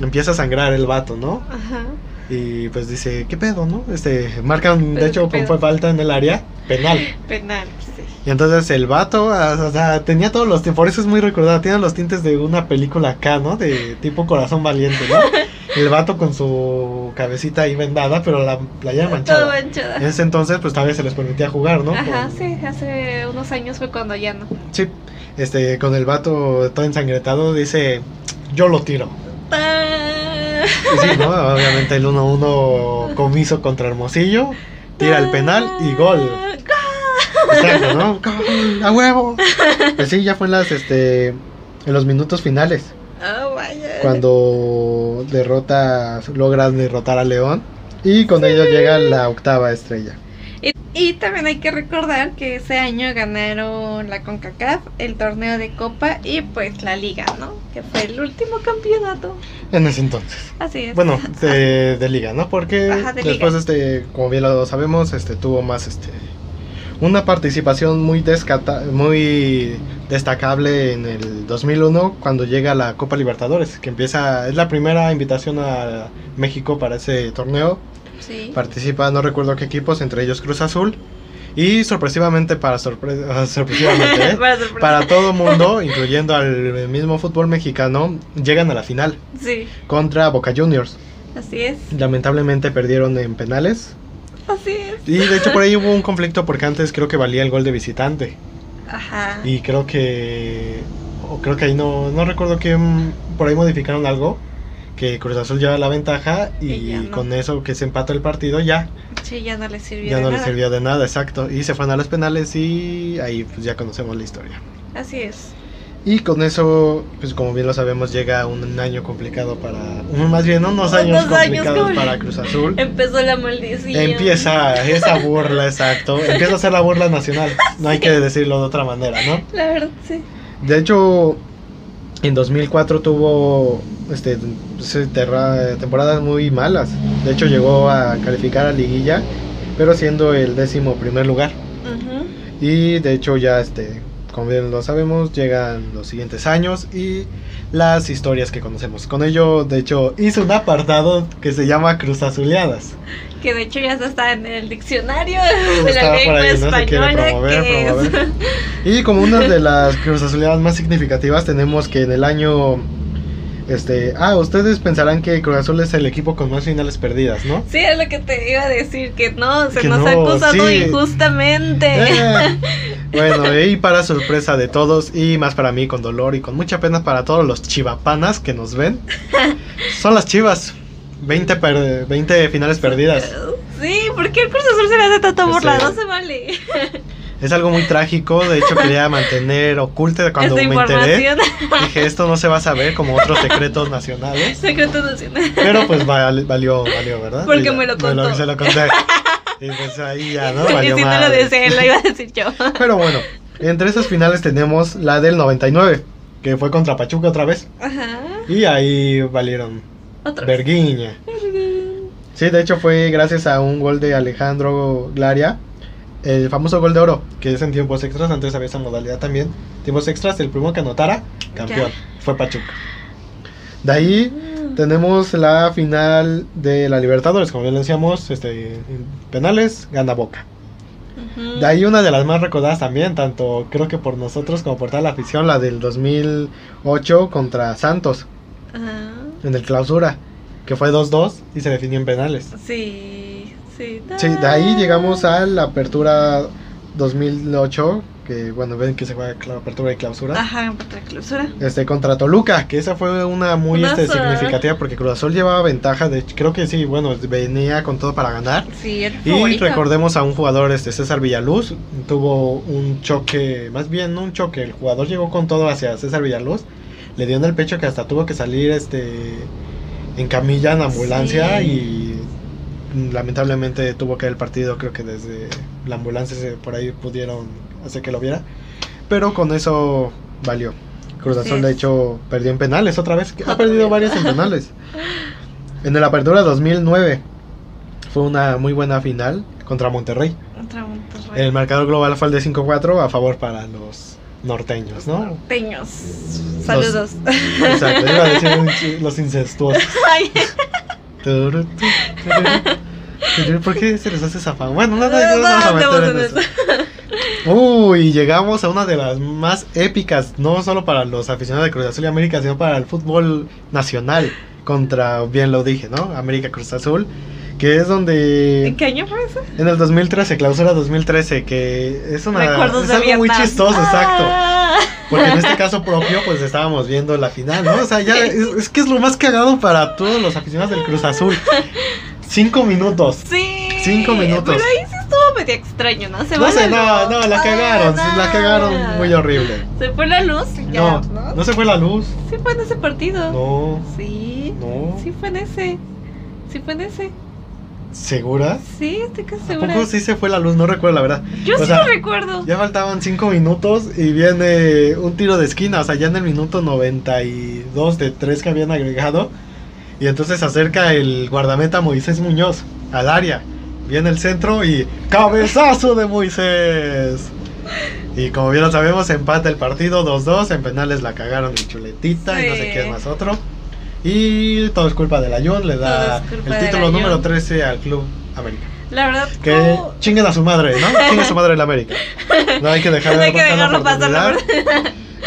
[SPEAKER 1] Empieza a sangrar el vato, ¿no?
[SPEAKER 2] Ajá.
[SPEAKER 1] Y pues dice, ¿qué pedo, no? Este, marcan, de hecho, fue falta en el área. Penal.
[SPEAKER 2] Penal, sí.
[SPEAKER 1] Y entonces el vato, o sea, tenía todos los tintes, por eso es muy recordado, tiene los tintes de una película acá, ¿no? De tipo Corazón Valiente, ¿no? El vato con su cabecita ahí vendada, pero la playera
[SPEAKER 2] Todo
[SPEAKER 1] manchada.
[SPEAKER 2] manchada.
[SPEAKER 1] En ese entonces, pues todavía se les permitía jugar, ¿no?
[SPEAKER 2] Ajá,
[SPEAKER 1] Con-
[SPEAKER 2] sí, hace unos años fue cuando ya no.
[SPEAKER 1] Sí, este, con el vato todo ensangretado, dice, yo lo tiro. Y sí, ¿no? Obviamente el 1-1 comiso contra Hermosillo, tira el penal y gol. Exacto, a huevo. Pues sí, ya fue en las, este, en los minutos finales,
[SPEAKER 2] Oh, vaya.
[SPEAKER 1] cuando derrota, logran derrotar a León y con ello llega la octava estrella.
[SPEAKER 2] Y, y también hay que recordar que ese año ganaron la CONCACAF, el torneo de Copa y pues la Liga, ¿no? Que fue el último campeonato.
[SPEAKER 1] En ese entonces.
[SPEAKER 2] Así es.
[SPEAKER 1] Bueno, de, de liga, ¿no? Porque
[SPEAKER 2] de
[SPEAKER 1] después,
[SPEAKER 2] liga.
[SPEAKER 1] este, como bien lo sabemos, este, tuvo más, este, una participación muy descata muy destacable en el 2001 cuando llega la Copa Libertadores, que empieza, es la primera invitación a México para ese torneo.
[SPEAKER 2] Sí.
[SPEAKER 1] Participa, no recuerdo qué equipos, entre ellos Cruz Azul. Y sorpresivamente, para sorpresa, sorpresivamente, ¿eh?
[SPEAKER 2] Para sorpresa.
[SPEAKER 1] para todo mundo, incluyendo al mismo fútbol mexicano, llegan a la final
[SPEAKER 2] Sí,
[SPEAKER 1] contra Boca Juniors.
[SPEAKER 2] así es.
[SPEAKER 1] Lamentablemente perdieron en penales.
[SPEAKER 2] Así es.
[SPEAKER 1] Y de hecho por ahí hubo un conflicto porque antes creo que valía el gol de visitante.
[SPEAKER 2] Ajá.
[SPEAKER 1] Y creo que... O creo que ahí no... No recuerdo que mm, por ahí modificaron algo. Que Cruz Azul lleva la ventaja y,
[SPEAKER 2] ya no.
[SPEAKER 1] con eso que se empató el partido ya.
[SPEAKER 2] Sí, ya no le sirvió
[SPEAKER 1] Ya
[SPEAKER 2] de
[SPEAKER 1] no le
[SPEAKER 2] nada.
[SPEAKER 1] sirvió de nada, exacto. Y se fueron a los penales y ahí pues ya conocemos la historia.
[SPEAKER 2] Así es.
[SPEAKER 1] Y con eso, pues como bien lo sabemos, llega un año complicado para... Más bien unos años complicados para Cruz Azul.
[SPEAKER 2] Empezó la maldición.
[SPEAKER 1] Empieza esa burla, exacto. Empieza a ser la burla nacional. No hay que decirlo de otra manera, ¿no?
[SPEAKER 2] La verdad, sí.
[SPEAKER 1] De hecho, en 2004 tuvo este, temporadas muy malas. De hecho, llegó a calificar a liguilla, pero siendo el décimo primer lugar.
[SPEAKER 2] Ujú.
[SPEAKER 1] Y de hecho, ya este, como bien lo sabemos, llegan los siguientes años y las historias que conocemos. Con ello, de hecho, hice un apartado que se llama Cruz Azuleadas.
[SPEAKER 2] Que de hecho ya está en el diccionario de la lengua
[SPEAKER 1] ahí, ¿no? Se quiere
[SPEAKER 2] española.
[SPEAKER 1] promover,
[SPEAKER 2] que es-
[SPEAKER 1] promover. Y como una de las Cruz Azuleadas más significativas tenemos que en el año este, ah, ustedes pensarán que Cruz Azul es el equipo con más finales perdidas, ¿no?
[SPEAKER 2] Sí, es lo que te iba a decir, que no, se
[SPEAKER 1] Que
[SPEAKER 2] nos
[SPEAKER 1] no,
[SPEAKER 2] ha acusado
[SPEAKER 1] sí.
[SPEAKER 2] injustamente.
[SPEAKER 1] Eh, Bueno, y para sorpresa de todos y más para mí con dolor y con mucha pena para todos los chivapanas que nos ven, son las Chivas. 20, per- 20 finales perdidas.
[SPEAKER 2] Sí, ¿por qué el Cruz Azul se le hace tanto burla? No se vale.
[SPEAKER 1] Es algo muy trágico, de hecho quería mantener oculta cuando
[SPEAKER 2] Esta
[SPEAKER 1] me enteré. Dije, esto no se va a saber como otros secretos nacionales.
[SPEAKER 2] Secreto nacional.
[SPEAKER 1] Pero pues val- valió, valió, ¿verdad?
[SPEAKER 2] Porque
[SPEAKER 1] Y
[SPEAKER 2] me lo contó.
[SPEAKER 1] se lo conté. Y pues ahí ya, ¿no? Valió
[SPEAKER 2] si no lo deseo, lo iba a decir yo.
[SPEAKER 1] Pero bueno, entre esas finales tenemos la del 99, que fue contra Pachuca otra vez.
[SPEAKER 2] Ajá.
[SPEAKER 1] Y ahí valieron
[SPEAKER 2] Otra.
[SPEAKER 1] Verguiña. Sí, de hecho fue gracias a un gol de Alejandro Glaria, el famoso gol de oro, que es en tiempos extras, antes había esa modalidad también. Tiempos extras, el primero que anotara, campeón, fue Pachuca. De ahí. Tenemos la final de la Libertadores, como ya le decíamos, este, en penales, gana Boca. De ahí una de las más recordadas también, tanto creo que por nosotros como por toda la afición, la del 2008 contra Santos,
[SPEAKER 2] Ajá.
[SPEAKER 1] en el clausura, que fue 2-2 y se definió en penales.
[SPEAKER 2] Sí, sí.
[SPEAKER 1] Sí, de ahí llegamos a la apertura 2008, que bueno, ven que se juega apertura y clausura.
[SPEAKER 2] Ajá, otra clausura.
[SPEAKER 1] Este contra Toluca, que esa fue una muy este, significativa porque Cruz Azul llevaba ventaja, de creo que sí, bueno, venía con todo para ganar.
[SPEAKER 2] Sí, el
[SPEAKER 1] Y
[SPEAKER 2] favorito.
[SPEAKER 1] recordemos a un jugador, este César Villaluz, tuvo un choque, más bien no un choque, el jugador llegó con todo hacia César Villaluz, le dio en el pecho que hasta tuvo que salir este en camilla en ambulancia
[SPEAKER 2] Sí.
[SPEAKER 1] y lamentablemente tuvo que el partido, creo que desde la ambulancia se- por ahí pudieron hacer que lo viera, pero con eso valió. Cruz Azul de hecho perdió en penales otra vez, ha perdido varias en penales. En el Apertura 2009 fue una muy buena final contra Monterrey.
[SPEAKER 2] Otra Monterrey.
[SPEAKER 1] El marcador global fue el de 5-4 a favor para los norteños, ¿no?
[SPEAKER 2] Norteños. Saludos.
[SPEAKER 1] Exacto, iba a decir los incestuosos.
[SPEAKER 2] Ay.
[SPEAKER 1] ¿Por qué se les hace esa fama? Bueno, no, no,
[SPEAKER 2] No,
[SPEAKER 1] no meter en
[SPEAKER 2] en
[SPEAKER 1] eso. Uy, llegamos a una de las más épicas, no solo para los aficionados de Cruz Azul y América, sino para el fútbol nacional. Contra, bien lo dije, ¿no? América Cruz Azul, que es donde...
[SPEAKER 2] ¿En qué año fue eso?
[SPEAKER 1] En el 2013, clausura 2013, que es una
[SPEAKER 2] Recuerdos
[SPEAKER 1] es
[SPEAKER 2] de
[SPEAKER 1] algo muy chistoso, exacto.
[SPEAKER 2] Ah.
[SPEAKER 1] Porque en este caso propio, pues estábamos viendo la final, ¿no? O sea, ya es, es que es lo más cagado para todos los aficionados del Cruz Azul. Cinco minutos.
[SPEAKER 2] Sí.
[SPEAKER 1] Cinco minutos.
[SPEAKER 2] Pero ahí medio extraño, ¿no? Se
[SPEAKER 1] No
[SPEAKER 2] va
[SPEAKER 1] sé,
[SPEAKER 2] la
[SPEAKER 1] no,
[SPEAKER 2] luz.
[SPEAKER 1] no, la cagaron,
[SPEAKER 2] Ah,
[SPEAKER 1] la cagaron muy horrible.
[SPEAKER 2] Se fue la luz ya,
[SPEAKER 1] No,
[SPEAKER 2] ¿no?
[SPEAKER 1] no se fue la luz.
[SPEAKER 2] Sí fue en ese partido.
[SPEAKER 1] No,
[SPEAKER 2] Sí.
[SPEAKER 1] no.
[SPEAKER 2] Sí fue en ese. Sí fue en ese.
[SPEAKER 1] ¿Segura?
[SPEAKER 2] Sí, estoy casi
[SPEAKER 1] ¿A
[SPEAKER 2] segura.
[SPEAKER 1] poco sí se fue la luz? No recuerdo la verdad.
[SPEAKER 2] Yo
[SPEAKER 1] O
[SPEAKER 2] sí
[SPEAKER 1] sea,
[SPEAKER 2] lo recuerdo.
[SPEAKER 1] Ya faltaban cinco minutos y viene un tiro de esquina, o sea, ya en el minuto 92 de 3 que habían agregado. Y entonces se acerca el guardameta Moisés Muñoz al área. Viene el centro y cabezazo de Moisés. Y como bien lo sabemos, empata el partido 2-2. En penales la cagaron en chuletita y no sé es más otro. Y todo es culpa del Ayun, le
[SPEAKER 2] Todo
[SPEAKER 1] da el título número 13 al Club América.
[SPEAKER 2] La verdad,
[SPEAKER 1] Que chinguen a su madre, ¿no? Chinguen a su madre el América. No hay que dejar
[SPEAKER 2] No
[SPEAKER 1] de
[SPEAKER 2] hay que
[SPEAKER 1] pasar la
[SPEAKER 2] dejarlo pasar la.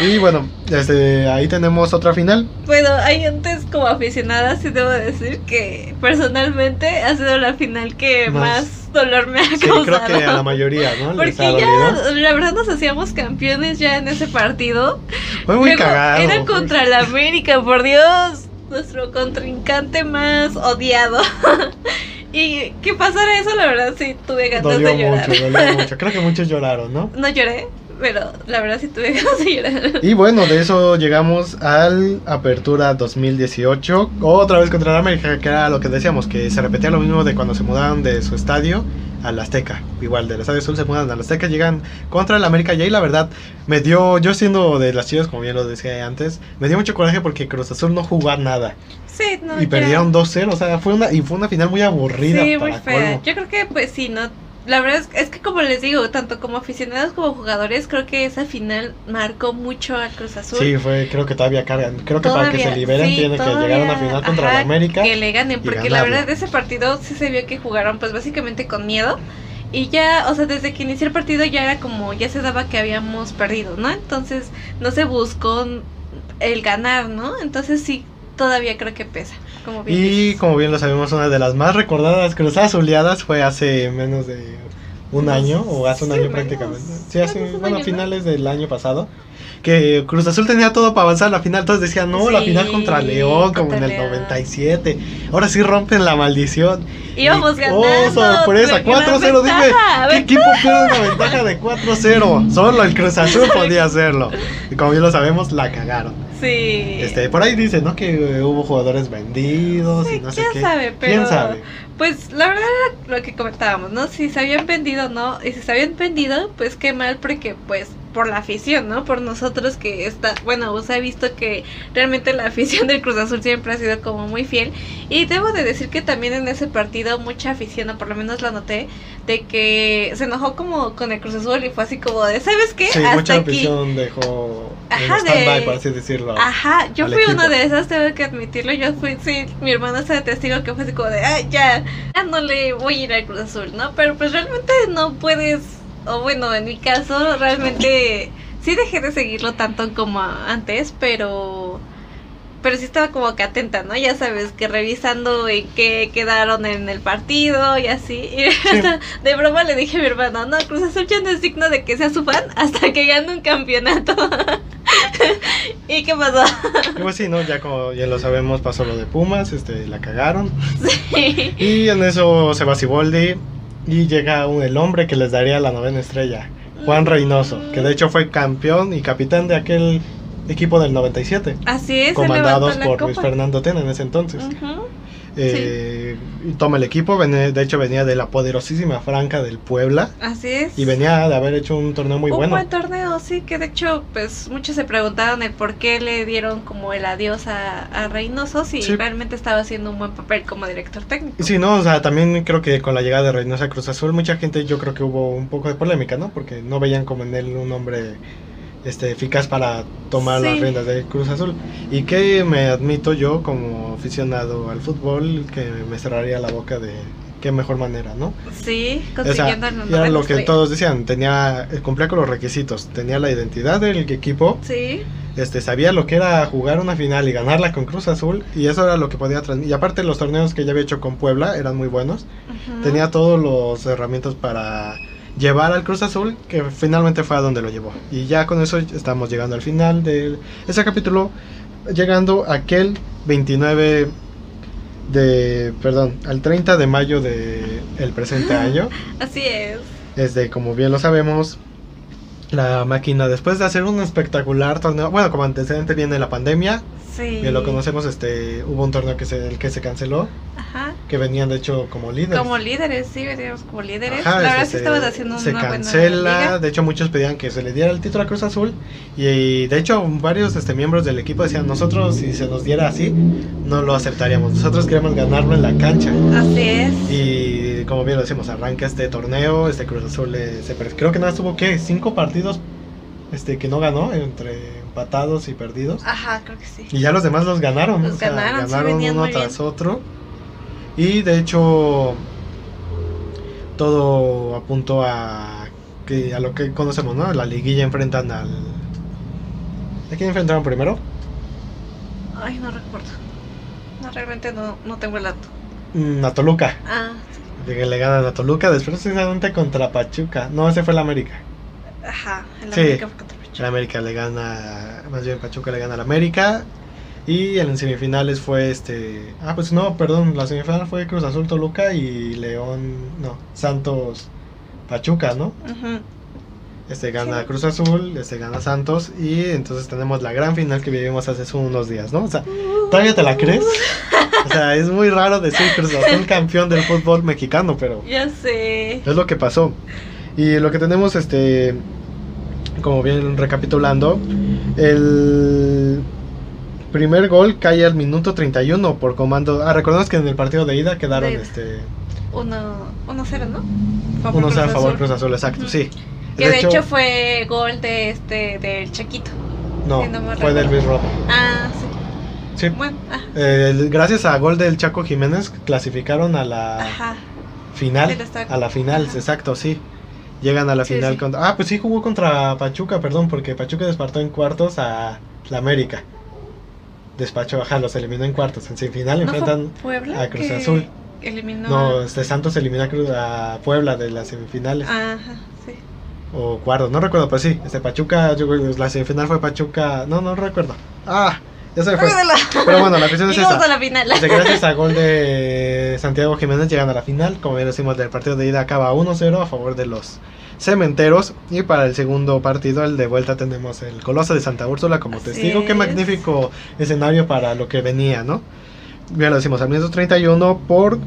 [SPEAKER 1] Y bueno, este, ahí tenemos otra final.
[SPEAKER 2] Bueno, ahí antes como aficionada sí debo decir que personalmente ha sido la final que
[SPEAKER 1] Más-
[SPEAKER 2] más, dolor me ha
[SPEAKER 1] Sí,
[SPEAKER 2] causado.
[SPEAKER 1] creo que a la mayoría, ¿no?
[SPEAKER 2] Porque
[SPEAKER 1] dolido.
[SPEAKER 2] ya, la verdad, nos hacíamos campeones ya en ese partido.
[SPEAKER 1] Fue muy
[SPEAKER 2] Luego,
[SPEAKER 1] cagado.
[SPEAKER 2] Era contra el América, por Dios. Nuestro contrincante más odiado. y que pasara eso, la verdad, sí tuve ganas
[SPEAKER 1] Dolió
[SPEAKER 2] de llorar.
[SPEAKER 1] mucho, dolió mucho. Creo que muchos lloraron, ¿no?
[SPEAKER 2] No lloré, pero la verdad sí tuve ganas de llorar.
[SPEAKER 1] Y bueno, de eso llegamos al Apertura 2018. Otra vez contra el América, que era lo que decíamos, que se repetía lo mismo de cuando se mudaron de su estadio al Azteca. Igual del Estadio Azul se mudan al Azteca, llegan contra el América. Y ahí la verdad me dio, yo siendo de las chivas, como bien lo decía antes, me dio mucho coraje porque Cruz Azul no jugó nada.
[SPEAKER 2] Sí, no,
[SPEAKER 1] y
[SPEAKER 2] ya.
[SPEAKER 1] perdieron 2-0, o sea, fue una, y fue una final muy aburrida.
[SPEAKER 2] Sí, muy
[SPEAKER 1] para
[SPEAKER 2] fea.
[SPEAKER 1] colmo.
[SPEAKER 2] Yo creo que pues sí, no. La verdad es, es que como les digo, tanto como aficionados como jugadores, creo que esa final marcó mucho al Cruz Azul.
[SPEAKER 1] Sí, fue, creo que todavía cargan. Creo que para que se liberen
[SPEAKER 2] sí,
[SPEAKER 1] tiene que llegar a una final contra
[SPEAKER 2] ajá,
[SPEAKER 1] el América.
[SPEAKER 2] Que le ganen, porque la verdad ese partido sí se vio que jugaron pues básicamente con miedo. Y ya, o sea, desde que inició el partido ya era como, ya se daba que habíamos perdido, ¿no? Entonces no se buscó el ganar, ¿no? Entonces sí, todavía creo que pesa. Como bien
[SPEAKER 1] Y
[SPEAKER 2] dices.
[SPEAKER 1] como bien lo sabemos, una de las más recordadas cruzadas azuleadas fue hace menos de un año, o hace un
[SPEAKER 2] sí,
[SPEAKER 1] año
[SPEAKER 2] menos-
[SPEAKER 1] prácticamente. Sí, hace, bueno,
[SPEAKER 2] año, ¿no?
[SPEAKER 1] finales del año pasado. Que Cruz Azul tenía todo para avanzar a la final. Entonces decían, no, la final contra León, como en el
[SPEAKER 2] León.
[SPEAKER 1] 97. Ahora sí rompen la maldición.
[SPEAKER 2] Íbamos
[SPEAKER 1] Y-
[SPEAKER 2] ganando.
[SPEAKER 1] Oh, sorpresa,
[SPEAKER 2] pero gran
[SPEAKER 1] 4-0. Dime,
[SPEAKER 2] ventaja,
[SPEAKER 1] ¿qué equipo pierde una ventaja de 4-0? Solo el Cruz Azul podía hacerlo. Y como bien lo sabemos, la cagaron.
[SPEAKER 2] Sí.
[SPEAKER 1] Este, por ahí dice, ¿no? Que eh, hubo jugadores vendidos y
[SPEAKER 2] Sí,
[SPEAKER 1] no sé
[SPEAKER 2] quién
[SPEAKER 1] qué.
[SPEAKER 2] sabe, pero
[SPEAKER 1] ¿Quién sabe?
[SPEAKER 2] pues la verdad era lo que comentábamos, ¿no? Si se habían vendido o no, y si se habían vendido, pues qué mal porque pues por la afición, ¿no? Por nosotros que está, bueno, os he visto que realmente la afición del Cruz Azul siempre ha sido como muy fiel y debo de decir que también en ese partido mucha afición, o por lo menos lo noté, de que se enojó como con el Cruz Azul y fue así como de, ¿sabes qué?
[SPEAKER 1] Sí,
[SPEAKER 2] Hasta
[SPEAKER 1] mucha
[SPEAKER 2] aquí.
[SPEAKER 1] afición dejó
[SPEAKER 2] Ajá, de-
[SPEAKER 1] por así decirlo.
[SPEAKER 2] Ajá, yo fui
[SPEAKER 1] equipo.
[SPEAKER 2] una de esas, tengo que admitirlo. Yo fui, sí, mi hermana está de testigo que fue así como de, ay, ya, ya no le voy a ir al Cruz Azul, ¿no? Pero pues realmente no puedes, o bueno, en mi caso, realmente sí dejé de seguirlo tanto como antes, pero. Pero sí estaba como que atenta, ¿no? Ya sabes, que revisando en qué quedaron en el partido y así. Y hasta de broma le dije a mi hermano, no, Cruz Azul ya no es digno de que sea su fan hasta que gane un campeonato. ¿Y qué pasó?
[SPEAKER 1] Y pues sí, ¿no? Ya como ya lo sabemos, pasó lo de Pumas, este, la cagaron.
[SPEAKER 2] Sí.
[SPEAKER 1] Y en eso se va Siboldi y llega un- el hombre que les daría la novena estrella, Juan Reynoso, que de hecho fue campeón y capitán de aquel equipo del 97,
[SPEAKER 2] Así es,
[SPEAKER 1] comandados por. Luis Fernando Tena en ese entonces.
[SPEAKER 2] Ujú.
[SPEAKER 1] Eh, toma el equipo, vene- de hecho venía de la poderosísima Franca del Puebla
[SPEAKER 2] Así es.
[SPEAKER 1] y venía de haber hecho un torneo muy
[SPEAKER 2] un
[SPEAKER 1] bueno.
[SPEAKER 2] buen torneo, sí, que de hecho, pues muchos se preguntaron el por qué le dieron como el adiós a, a Reynoso si
[SPEAKER 1] Sí.
[SPEAKER 2] realmente estaba haciendo un buen papel como director técnico.
[SPEAKER 1] Sí, no, o sea, también creo que con la llegada de Reynosa a Cruz Azul, mucha gente yo creo que hubo un poco de polémica, ¿no? Porque no veían como en él un hombre este, eficaz para tomar
[SPEAKER 2] Sí.
[SPEAKER 1] las riendas de Cruz Azul. Y que me admito yo como aficionado al fútbol, que me cerraría la boca de qué mejor manera, ¿no?
[SPEAKER 2] Sí,
[SPEAKER 1] O sea,
[SPEAKER 2] consiguiendo el
[SPEAKER 1] y era lo que todos decían, tenía, cumplía con los requisitos, tenía la identidad del equipo,
[SPEAKER 2] Sí,
[SPEAKER 1] este, sabía lo que era jugar una final y ganarla con Cruz Azul, y eso era lo que podía. Y aparte los torneos que ya había hecho con Puebla eran muy buenos, tenía todos los herramientas para llevar al Cruz Azul, que finalmente fue a donde lo llevó. Y ya con eso estamos llegando al final de ese capítulo, llegando a aquel 29 de, perdón, al 30 de mayo de el presente año.
[SPEAKER 2] Así es.
[SPEAKER 1] Este, como bien lo sabemos, la máquina después de hacer un espectacular torneo, bueno, como antecedente viene la pandemia,
[SPEAKER 2] Sí.
[SPEAKER 1] bien lo conocemos, este, hubo un torneo que se, el que se canceló,
[SPEAKER 2] Ajá.
[SPEAKER 1] Que venían de hecho como líderes.
[SPEAKER 2] Como líderes, sí, veníamos como líderes.
[SPEAKER 1] Ajá,
[SPEAKER 2] la verdad
[SPEAKER 1] este,
[SPEAKER 2] sí estabas haciendo
[SPEAKER 1] se
[SPEAKER 2] una
[SPEAKER 1] cancela,
[SPEAKER 2] buena liga.
[SPEAKER 1] de hecho muchos pedían que se le diera el título a Cruz Azul y, de hecho varios este, miembros del equipo decían nosotros si se nos diera así no lo aceptaríamos, nosotros queremos ganarlo en la cancha
[SPEAKER 2] Así es.
[SPEAKER 1] y como bien lo decimos arranca este torneo, este Cruz Azul eh, se creo que nada tuvo que cinco partidos este que no ganó entre empatados y perdidos
[SPEAKER 2] Ajá, creo que sí.
[SPEAKER 1] y ya los demás los ganaron,
[SPEAKER 2] Los
[SPEAKER 1] o sea,
[SPEAKER 2] ganaron, sí,
[SPEAKER 1] ganaron
[SPEAKER 2] venían
[SPEAKER 1] uno tras otro. Y de hecho, todo apuntó a, que, a lo que conocemos, ¿no? La liguilla enfrentan al... ¿A quién enfrentaron primero?
[SPEAKER 2] Ay, no recuerdo. No, realmente no, no tengo el dato.
[SPEAKER 1] Mm, a Toluca.
[SPEAKER 2] Ah,
[SPEAKER 1] que le ganan a Toluca, después precisamente contra Pachuca. No, ese fue el América.
[SPEAKER 2] ajá. El
[SPEAKER 1] Sí.
[SPEAKER 2] América fue contra Pachuca.
[SPEAKER 1] El América le gana, más bien Pachuca le gana al América. Y en semifinales fue este. Ah, pues no, perdón. La semifinal fue Cruz Azul Toluca y León. No, Santos Pachuca, ¿no?
[SPEAKER 2] Ujú.
[SPEAKER 1] Este gana
[SPEAKER 2] Sí.
[SPEAKER 1] Cruz Azul, este gana Santos. Y entonces tenemos la gran final que vivimos hace unos días, ¿no? O sea, ¿todavía te la crees? O sea, es muy raro decir Cruz Azul campeón del fútbol mexicano, pero.
[SPEAKER 2] Ya sé.
[SPEAKER 1] Es lo que pasó. Y lo que tenemos, este, como bien recapitulando, el primer gol cae al minuto 31 por comando. Ah, recordemos que en el partido de ida quedaron
[SPEAKER 2] De
[SPEAKER 1] este,
[SPEAKER 2] Uno, 1-0, ¿no? Favor
[SPEAKER 1] 1
[SPEAKER 2] Cruz
[SPEAKER 1] a favor. Cruz Azul, exacto, sí.
[SPEAKER 2] Que de, hecho, fue gol de este del Chaquito.
[SPEAKER 1] no,
[SPEAKER 2] si no me
[SPEAKER 1] fue del. Luis Romo.
[SPEAKER 2] Ah, sí.
[SPEAKER 1] Sí.
[SPEAKER 2] Bueno, ah,
[SPEAKER 1] Eh, gracias a gol del Chaco Jiménez clasificaron a la
[SPEAKER 2] ajá.
[SPEAKER 1] final. A la final,
[SPEAKER 2] Ajá.
[SPEAKER 1] exacto, sí. Llegan a la
[SPEAKER 2] Sí,
[SPEAKER 1] final
[SPEAKER 2] sí.
[SPEAKER 1] contra... Ah, pues sí jugó contra Pachuca, perdón, porque Pachuca despartó en cuartos a la América. Despachó, ajá, los eliminó en cuartos. En semifinal
[SPEAKER 2] ¿No fue
[SPEAKER 1] enfrentan...
[SPEAKER 2] Puebla
[SPEAKER 1] a Cruz Azul.
[SPEAKER 2] Eliminó.
[SPEAKER 1] No,
[SPEAKER 2] a-
[SPEAKER 1] este Santos eliminó a, Puebla de las semifinales.
[SPEAKER 2] Ajá, sí.
[SPEAKER 1] O cuartos, no recuerdo, pues sí. Este Pachuca, yo creo que la semifinal fue Pachuca... No, no recuerdo. Ah, ya se me fue. Pero bueno, la cuestión es esa.
[SPEAKER 2] a la final.
[SPEAKER 1] Gracias a gol de Santiago Jiménez llegan a la final. Como ya decimos, del partido de ida acaba 1-0 a favor de los cementeros. Y para el segundo partido, el de vuelta, tenemos el Coloso de Santa Úrsula como
[SPEAKER 2] Así
[SPEAKER 1] testigo. Qué
[SPEAKER 2] es.
[SPEAKER 1] magnífico escenario para lo que venía, ¿no? Ya lo decimos, al minuto 31 por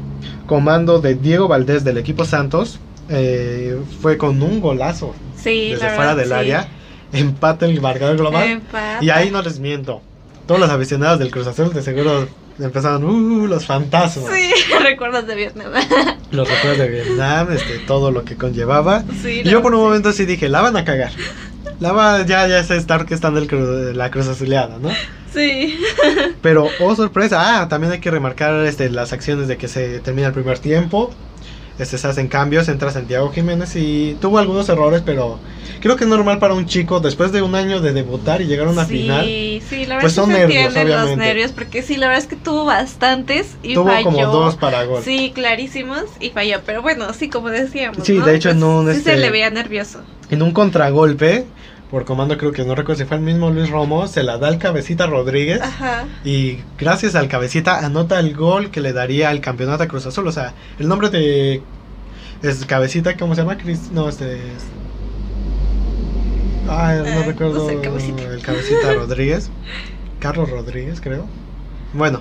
[SPEAKER 1] comando de Diego Valdés del equipo Santos. eh, fue con un golazo
[SPEAKER 2] Sí,
[SPEAKER 1] desde fuera
[SPEAKER 2] verdad,
[SPEAKER 1] del
[SPEAKER 2] sí.
[SPEAKER 1] área. Empata el marcador global.
[SPEAKER 2] Empata.
[SPEAKER 1] Y ahí no les miento. Todos los aficionados del Cruz Azul de seguro empezaron, uh, los fantasmas.
[SPEAKER 2] Sí, recuerdos de Vietnam.
[SPEAKER 1] Los recuerdos de Vietnam, este, todo lo que conllevaba.
[SPEAKER 2] Sí,
[SPEAKER 1] Y
[SPEAKER 2] la
[SPEAKER 1] yo por un momento sí dije, la van a cagar. La va, ya, ya se está orquestando el cru- la Cruz Azuleada, ¿no?
[SPEAKER 2] Sí.
[SPEAKER 1] Pero, oh sorpresa, ah, también hay que remarcar este, las acciones de que se termina el primer tiempo. Este, se hacen cambios, entra Santiago Jiménez y tuvo algunos errores, pero creo que es normal para un chico después de un año de debutar y llegar a una
[SPEAKER 2] sí,
[SPEAKER 1] final.
[SPEAKER 2] Sí, la verdad
[SPEAKER 1] pues
[SPEAKER 2] sí
[SPEAKER 1] son
[SPEAKER 2] se
[SPEAKER 1] nervios,
[SPEAKER 2] entienden los
[SPEAKER 1] obviamente.
[SPEAKER 2] nervios, porque sí, la verdad es que tuvo bastantes y
[SPEAKER 1] Tuvo
[SPEAKER 2] falló.
[SPEAKER 1] como dos para gol.
[SPEAKER 2] Sí, clarísimos y falló, pero bueno, sí, como decíamos.
[SPEAKER 1] Sí,
[SPEAKER 2] ¿no?
[SPEAKER 1] de hecho, en
[SPEAKER 2] Pues,
[SPEAKER 1] un,
[SPEAKER 2] sí
[SPEAKER 1] este-
[SPEAKER 2] se le veía nervioso.
[SPEAKER 1] En un contragolpe, por comando creo que no recuerdo si fue el mismo Luis Romo, se la da al cabecita Rodríguez.
[SPEAKER 2] Ajá.
[SPEAKER 1] Y gracias al cabecita anota el gol que le daría al campeonato a Cruz Azul. O sea, el nombre de es cabecita, ¿cómo se llama? Chris- no, este es... Ay, no
[SPEAKER 2] Ah,
[SPEAKER 1] recuerdo.
[SPEAKER 2] no sé, Cabecita.
[SPEAKER 1] El cabecita Rodríguez. Carlos Rodríguez, creo. Bueno,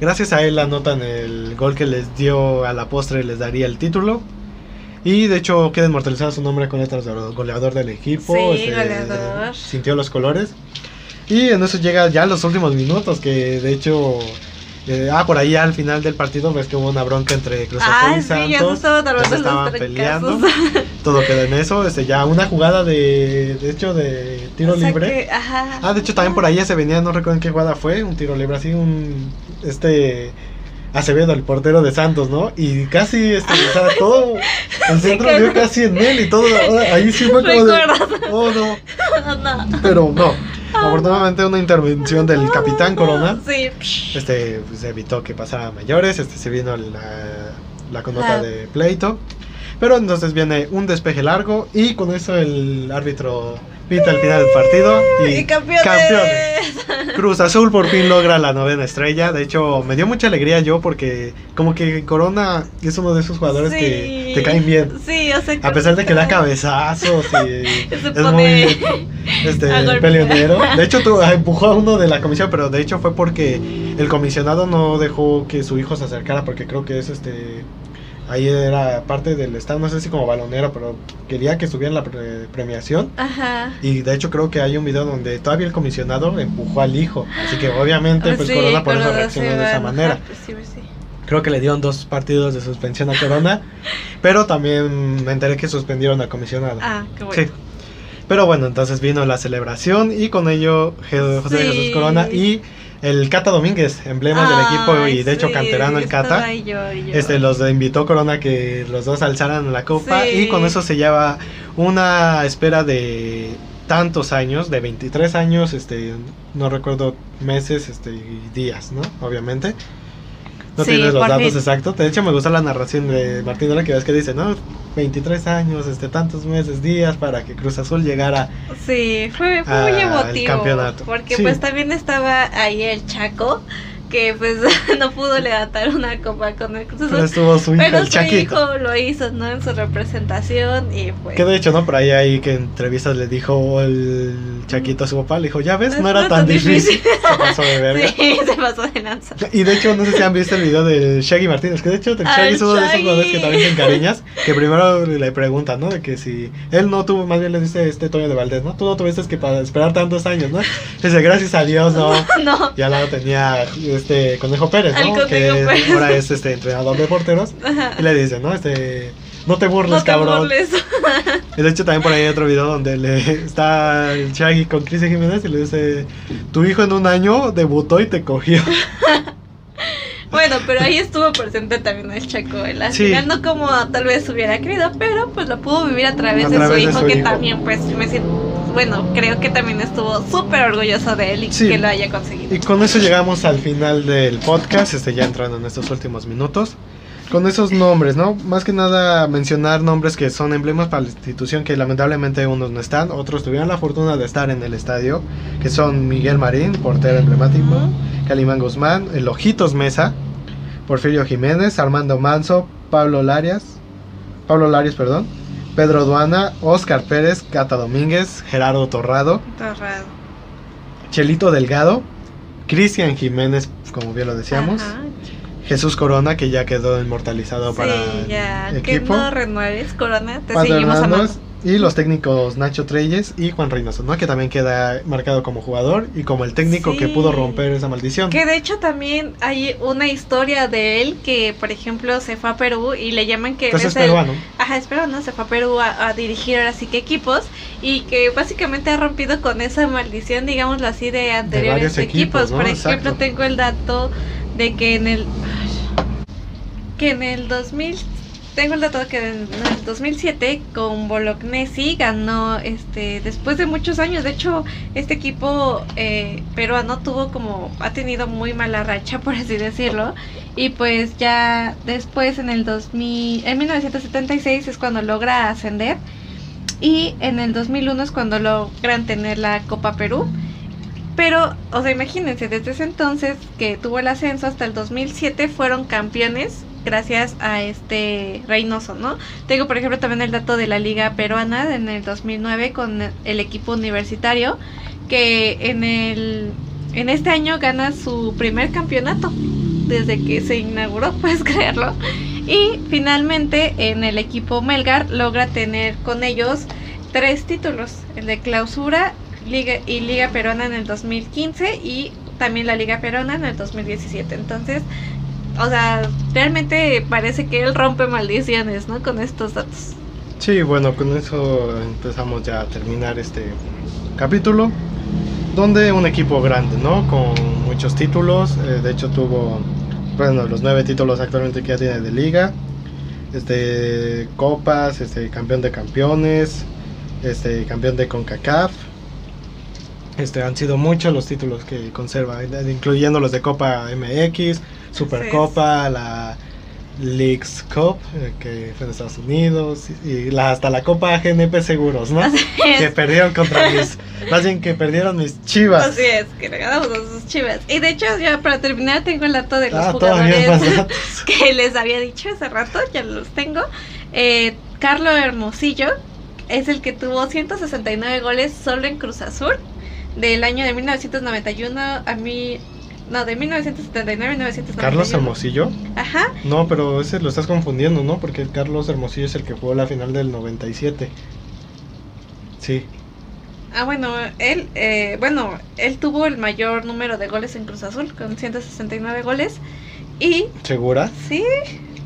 [SPEAKER 1] gracias a él anotan el gol que les dio a la postre, les daría el título. Y de hecho queda inmortalizado su nombre con letras de goleador del equipo.
[SPEAKER 2] Sí,
[SPEAKER 1] este,
[SPEAKER 2] goleador.
[SPEAKER 1] Sintió los colores. Y en eso llega ya los últimos minutos, que de hecho... eh, ah, por ahí al final del partido ves que hubo una bronca entre Cruz Azul
[SPEAKER 2] Ah,
[SPEAKER 1] y
[SPEAKER 2] sí,
[SPEAKER 1] Santos.
[SPEAKER 2] ya se estaban
[SPEAKER 1] ya se estaban peleando. Todo quedó en eso. Este, ya una jugada de, de hecho, de tiro
[SPEAKER 2] O sea
[SPEAKER 1] libre.
[SPEAKER 2] que, ajá.
[SPEAKER 1] Ah, de hecho también por ahí se venía, no recuerdo en qué jugada fue, un tiro libre así, un este Acevedo, el portero de Santos, ¿no? Y casi, este, o sea, todo el centro dio casi en él y todo, ahí sí fue como de, oh no,
[SPEAKER 2] no.
[SPEAKER 1] pero no, afortunadamente una intervención del capitán Corona,
[SPEAKER 2] Sí.
[SPEAKER 1] este, pues evitó que pasara a mayores, este, se vino la, la conducta
[SPEAKER 2] Ah.
[SPEAKER 1] de pleito, pero entonces viene un despeje largo y con eso el árbitro pita al final del partido y,
[SPEAKER 2] Y campeones.
[SPEAKER 1] campeones. Cruz Azul por fin logra la novena estrella. De hecho, me dio mucha alegría yo porque como que Corona es uno de esos jugadores que te caen bien.
[SPEAKER 2] Sí, o sea,
[SPEAKER 1] A pesar de que da cabezazos y es muy este, peleonero. De hecho, tu- empujó a uno de la comisión, pero de hecho fue porque el comisionado no dejó que su hijo se acercara porque creo que es este... Ahí era parte del estado, no sé si como balonero, pero quería que estuviera en la pre- premiación.
[SPEAKER 2] Ajá.
[SPEAKER 1] Y de hecho creo que hay un video donde todavía el comisionado empujó al hijo. Así que obviamente pues
[SPEAKER 2] Sí,
[SPEAKER 1] Corona por eso reaccionó de esa manera.
[SPEAKER 2] enojar, pues sí, pues sí.
[SPEAKER 1] Creo que le dieron dos partidos de suspensión a Corona. pero también me enteré que suspendieron al comisionado.
[SPEAKER 2] Ah, qué bueno.
[SPEAKER 1] Sí. Pero bueno, entonces vino la celebración y con ello José. Jesús Corona y el Cata Domínguez, emblema del equipo y de hecho
[SPEAKER 2] sí,
[SPEAKER 1] canterano el Cata.
[SPEAKER 2] yo, yo.
[SPEAKER 1] Este los invitó Corona que los dos alzaran la copa
[SPEAKER 2] Sí.
[SPEAKER 1] y con eso se lleva una espera de tantos años, de 23 años, este no recuerdo meses, este y días, ¿no? Obviamente. No
[SPEAKER 2] Sí,
[SPEAKER 1] tienes los datos exactos. De hecho me gusta la narración de Martín Lara que ves que dice, "No, 23 años, este tantos meses, días para que Cruz Azul llegara."
[SPEAKER 2] Sí, fue, fue
[SPEAKER 1] Ah,
[SPEAKER 2] muy emotivo.
[SPEAKER 1] campeonato.
[SPEAKER 2] Porque
[SPEAKER 1] Sí.
[SPEAKER 2] pues también estaba ahí el Chaco, que pues no pudo levantar una copa con el Cruz
[SPEAKER 1] Pero
[SPEAKER 2] Azul.
[SPEAKER 1] estuvo su hijo,
[SPEAKER 2] Pero
[SPEAKER 1] el
[SPEAKER 2] su hijo lo hizo, ¿no? En su representación y pues...
[SPEAKER 1] Que de hecho, ¿no? Por ahí hay que en entrevistas le dijo el Chaquito a su papá, le dijo, ya ves, no era tan difícil. Se pasó de verga.
[SPEAKER 2] Sí, se pasó de lanza.
[SPEAKER 1] Y de hecho, no sé si han visto el video del Shaggy Martínez, que de hecho el Shaggy es uno de esos jugadores que también se encariñas, que primero le preguntan, ¿no? De que si él no tuvo, más bien le dice este Toño de Valdés, ¿no? Tú no tuviste que para esperar tantos años, ¿no? Dice, gracias a Dios, no.
[SPEAKER 2] No.
[SPEAKER 1] Y al lado tenía este Conejo Pérez, ¿no?
[SPEAKER 2] Conejo
[SPEAKER 1] que
[SPEAKER 2] Pérez.
[SPEAKER 1] ahora es este entrenador de porteros.
[SPEAKER 2] Ajá.
[SPEAKER 1] Y le dice, ¿no? Este, no te burles,
[SPEAKER 2] No te
[SPEAKER 1] cabrón.
[SPEAKER 2] burles.
[SPEAKER 1] Y de hecho también por ahí hay otro video donde le está el Shaggy con Cristian Jiménez y le dice, tu hijo en un año debutó y te cogió.
[SPEAKER 2] Bueno, pero ahí estuvo presente también el Chaco. En la
[SPEAKER 1] Sí.
[SPEAKER 2] final no como tal vez hubiera querido, pero pues lo pudo vivir a través,
[SPEAKER 1] A
[SPEAKER 2] de, su
[SPEAKER 1] de
[SPEAKER 2] hijo,
[SPEAKER 1] su
[SPEAKER 2] que
[SPEAKER 1] hijo.
[SPEAKER 2] también pues me siento, bueno, creo que también estuvo súper orgulloso de él y
[SPEAKER 1] Sí.
[SPEAKER 2] que lo haya conseguido.
[SPEAKER 1] Y con eso llegamos al final del podcast, este ya entrando en estos últimos minutos. Con esos nombres, ¿no? Más que nada mencionar nombres que son emblemas para la institución, que lamentablemente unos no están, otros tuvieron la fortuna de estar en el estadio, que son Miguel Marín, portero emblemático. Calimán Guzmán, el Ojitos Mesa, Porfirio Jiménez, Armando Manso, Pablo Larias, Pablo Larios, perdón, Pedro Duana, Oscar Pérez, Cata Domínguez, Gerardo Torrado,
[SPEAKER 2] Torrado.
[SPEAKER 1] Chelito Delgado, Cristian Jiménez, como bien lo decíamos,
[SPEAKER 2] Ajá.
[SPEAKER 1] Jesús Corona, que ya quedó inmortalizado para
[SPEAKER 2] sí, ya.
[SPEAKER 1] el
[SPEAKER 2] Que
[SPEAKER 1] equipo,
[SPEAKER 2] no renueves, Corona, te seguimos
[SPEAKER 1] Hernández,
[SPEAKER 2] amando.
[SPEAKER 1] Y los técnicos Nacho Treyes y Juan Reynoso, ¿no? que también queda marcado como jugador y como el técnico que pudo romper esa maldición.
[SPEAKER 2] Que de hecho también hay una historia de él que, por ejemplo, se fue a Perú y le llaman que...
[SPEAKER 1] Pues es
[SPEAKER 2] es el-
[SPEAKER 1] peruano.
[SPEAKER 2] Ajá, es peruano, se fue a Perú a, a dirigir ahora sí que equipos y que básicamente ha rompido con esa maldición, digámoslo así, de anteriores
[SPEAKER 1] equipos,
[SPEAKER 2] equipos.
[SPEAKER 1] ¿no?
[SPEAKER 2] Por ejemplo, tengo el dato de que en el... que en el 2000... Tengo el dato que en el 2007 con Bolognesi ganó este después de muchos años. De hecho, este equipo eh, peruano tuvo como ha tenido muy mala racha, por así decirlo. Y pues ya después en el 2000, en 1976 es cuando logra ascender. Y en el 2001 es cuando logran tener la Copa Perú. Pero, o sea, imagínense, desde ese entonces que tuvo el ascenso hasta el 2007 fueron campeones gracias a este Reynoso, ¿no? Tengo, por ejemplo, también el dato de la Liga Peruana en el 2009 con el equipo universitario que en el en este año gana su primer campeonato desde que se inauguró, puedes creerlo. Y finalmente en el equipo Melgar logra tener con ellos tres títulos, el de clausura Liga y Liga Peruana en el 2015 y también la Liga Peruana en el 2017. Entonces, o sea, realmente parece que él rompe maldiciones, ¿no? Con estos datos.
[SPEAKER 1] Sí, bueno, con eso empezamos ya a terminar este capítulo. Donde un equipo grande, ¿no? Con muchos títulos. eh, de hecho, tuvo bueno, los nueve títulos actualmente que ya tiene de liga, este, copas, este, campeón de campeones, este, campeón de CONCACAF. Este, han sido muchos los títulos que conserva, incluyendo los de Copa MX, Supercopa, la Leagues Cup, eh, que fue en Estados Unidos, y la, hasta la Copa GNP Seguros, ¿no? Que perdieron contra mis, más bien que perdieron mis chivas.
[SPEAKER 2] Así es, que le ganamos a sus chivas. Y de hecho, ya para terminar, tengo el dato de los ah, jugadores que les había dicho hace rato, ya los tengo. Eh, Carlos Hermosillo es el que tuvo 169 goles solo en Cruz Azul del año de 1991 a mí no, de 1979 a 1991.
[SPEAKER 1] ¿Carlos Hermosillo?
[SPEAKER 2] Ajá.
[SPEAKER 1] No, pero ese lo estás confundiendo, ¿no? Porque Carlos Hermosillo es el que jugó la final del 97. Sí.
[SPEAKER 2] Ah, bueno, él, eh, bueno, él tuvo el mayor número de goles en Cruz Azul, con 169 goles. Y...
[SPEAKER 1] ¿Segura?
[SPEAKER 2] Sí,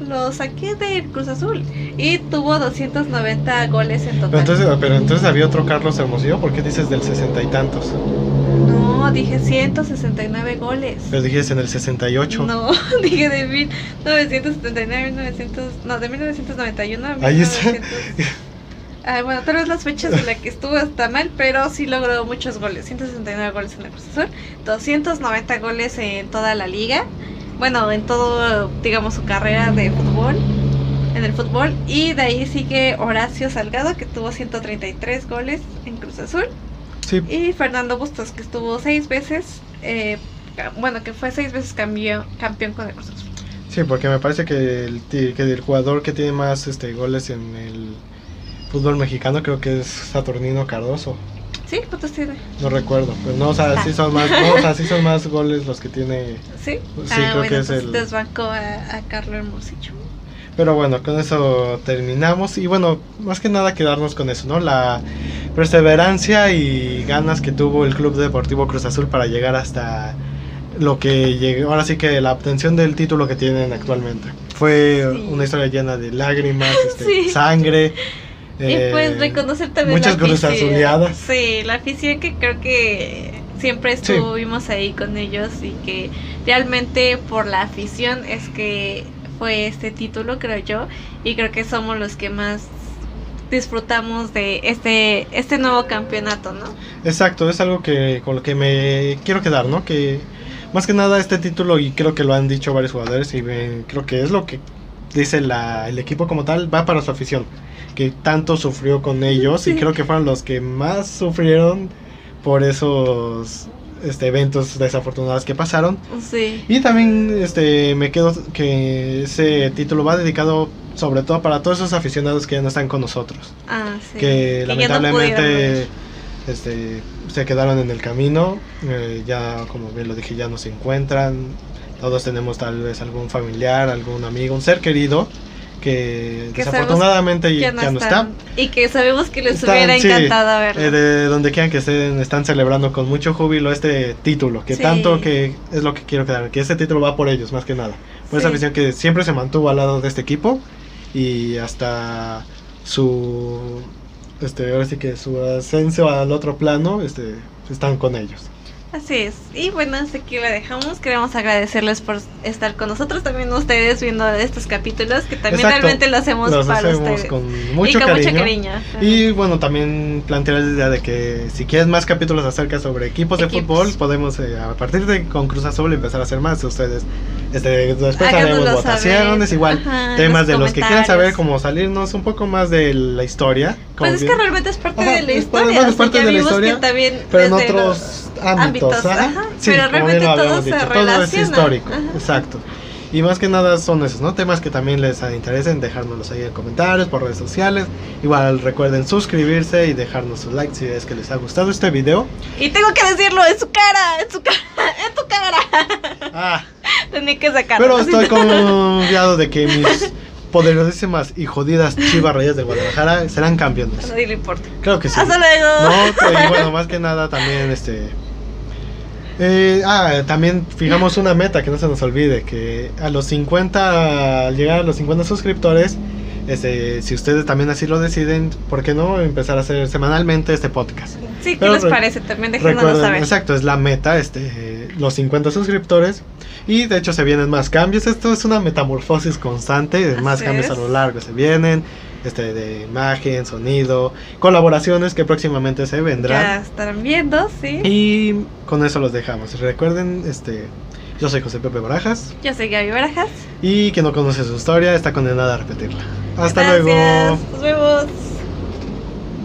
[SPEAKER 2] lo saqué del Cruz Azul. Y tuvo 290 goles en total.
[SPEAKER 1] Pero entonces, pero entonces había otro Carlos Hermosillo, ¿por qué dices del sesenta y tantos?
[SPEAKER 2] No, dije 169 goles.
[SPEAKER 1] Pero dijiste en el 68.
[SPEAKER 2] No, dije de 1979, 1900, no, de 1991 a
[SPEAKER 1] Ahí está.
[SPEAKER 2] Ah, bueno, tal vez las fechas en las que estuvo está mal, pero sí logró muchos goles. 169 goles en el profesor, 290 goles en toda la liga. Bueno, en todo, digamos, su carrera de fútbol, en el fútbol. Y de ahí sigue Horacio Salgado, que tuvo 133 goles en Cruz Azul. Y Fernando Bustos, que estuvo seis veces, eh, bueno, que fue seis veces campeón, campeón con el Cruz Azul.
[SPEAKER 1] Sí, porque me parece que el, que el jugador que tiene más este, goles en el fútbol mexicano creo que es Saturnino Cardoso.
[SPEAKER 2] ¿Sí? ¿Cuántos tiene?
[SPEAKER 1] No recuerdo, pero no, o sea, sí son más, no, o sea, sí son más goles los que tiene.
[SPEAKER 2] Sí,
[SPEAKER 1] sí ah, creo que es
[SPEAKER 2] el. Desbancó a, a Carlos Hermosillo.
[SPEAKER 1] Pero bueno, con eso terminamos. Y bueno, más que nada quedarnos con eso, ¿no? La perseverancia y ganas que tuvo el Club Deportivo Cruz Azul para llegar hasta lo que llegó. Ahora sí que la obtención del título que tienen actualmente. Fue una historia llena de lágrimas, este, sangre.
[SPEAKER 2] Y pues eh, reconocer también
[SPEAKER 1] muchas Cruz Azuleadas.
[SPEAKER 2] Sí, la afición que creo que siempre estuvimos ahí con ellos y que realmente por la afición es que fue este título, creo yo, y creo que somos los que más disfrutamos de este este nuevo campeonato, ¿no?
[SPEAKER 1] Exacto, es algo que con lo que me quiero quedar, ¿no? Que más que nada este título y creo que lo han dicho varios jugadores y creo que es lo que dice la, el equipo como tal va para su afición, que tanto sufrió con ellos y creo que fueron los que más sufrieron por esos este, eventos desafortunados que pasaron.
[SPEAKER 2] Sí.
[SPEAKER 1] Y también este, me quedo que ese título va dedicado sobre todo para todos esos aficionados que ya no están con nosotros.
[SPEAKER 2] Ah, sí.
[SPEAKER 1] Que, lamentablemente este, se quedaron en el camino. Eh, ya, como bien lo dije, ya no se encuentran. Todos tenemos tal vez algún familiar, algún amigo, un ser querido que, desafortunadamente ya no, está.
[SPEAKER 2] Y que sabemos que les hubiera encantado verlo.
[SPEAKER 1] Eh, de donde quieran que estén, están celebrando con mucho júbilo este título, que tanto que es lo que quiero quedar, que este título va por ellos más que nada. Por esa visión que siempre se mantuvo al lado de este equipo y hasta su este ahora sí que su ascenso al otro plano este están con ellos.
[SPEAKER 2] Así es. Y bueno, hasta aquí la dejamos. Queremos agradecerles por estar con nosotros, también ustedes viendo estos capítulos, que también realmente lo hacemos para ustedes.
[SPEAKER 1] Con mucho y con cariño. Mucho cariño. Y bueno, también plantear la idea de que si quieres más capítulos acerca sobre equipos, de fútbol, podemos eh, a partir de con Cruz Azul empezar a hacer más. Ustedes este, después haremos votaciones, igual temas de los que quieran saber, como salirnos un poco más de la historia.
[SPEAKER 2] Pues es que realmente es parte de la historia.
[SPEAKER 1] Es parte de la historia, pero en otros ámbitos.
[SPEAKER 2] Sí, pero realmente todo se
[SPEAKER 1] Todo es histórico, exacto. Y más que nada son esos, ¿no? Temas que también les interesen, dejárnoslos ahí en comentarios, por redes sociales. Igual recuerden suscribirse y dejarnos su like si es que les ha gustado este video.
[SPEAKER 2] Y tengo que decirlo, en su cara, en su cara, en tu cara.
[SPEAKER 1] Ah.
[SPEAKER 2] Tenía que sacarlo.
[SPEAKER 1] Pero estoy confiado de que mis poderosísimas y jodidas Chivas Reyes de Guadalajara serán campeones.
[SPEAKER 2] Nadie le importa.
[SPEAKER 1] Creo que sí.
[SPEAKER 2] Hasta luego.
[SPEAKER 1] No, y bueno, más que nada también este eh, ah, también fijamos una meta que no se nos olvide, que a los 50, al llegar a los 50 suscriptores, Este, si ustedes también así lo deciden, ¿por qué no empezar a hacer semanalmente este podcast?
[SPEAKER 2] Sí, ¿qué
[SPEAKER 1] Pero
[SPEAKER 2] les
[SPEAKER 1] re-
[SPEAKER 2] parece? También déjenoslo saber.
[SPEAKER 1] exacto, es la meta, este, los 50 suscriptores. Y de hecho se vienen más cambios. Esto es una metamorfosis constante.
[SPEAKER 2] Así
[SPEAKER 1] más cambios
[SPEAKER 2] es.
[SPEAKER 1] a lo largo se vienen. Este, de imagen, sonido, colaboraciones que próximamente se
[SPEAKER 2] Ya
[SPEAKER 1] vendrán.
[SPEAKER 2] estarán viendo, sí.
[SPEAKER 1] Y con eso los dejamos. Recuerden, este, yo soy José Pepe Barajas.
[SPEAKER 2] Yo soy Gaby Barajas.
[SPEAKER 1] Y quien no conoce su historia está condenada a repetirla. Hasta
[SPEAKER 2] Gracias.
[SPEAKER 1] luego.
[SPEAKER 2] Nos vemos.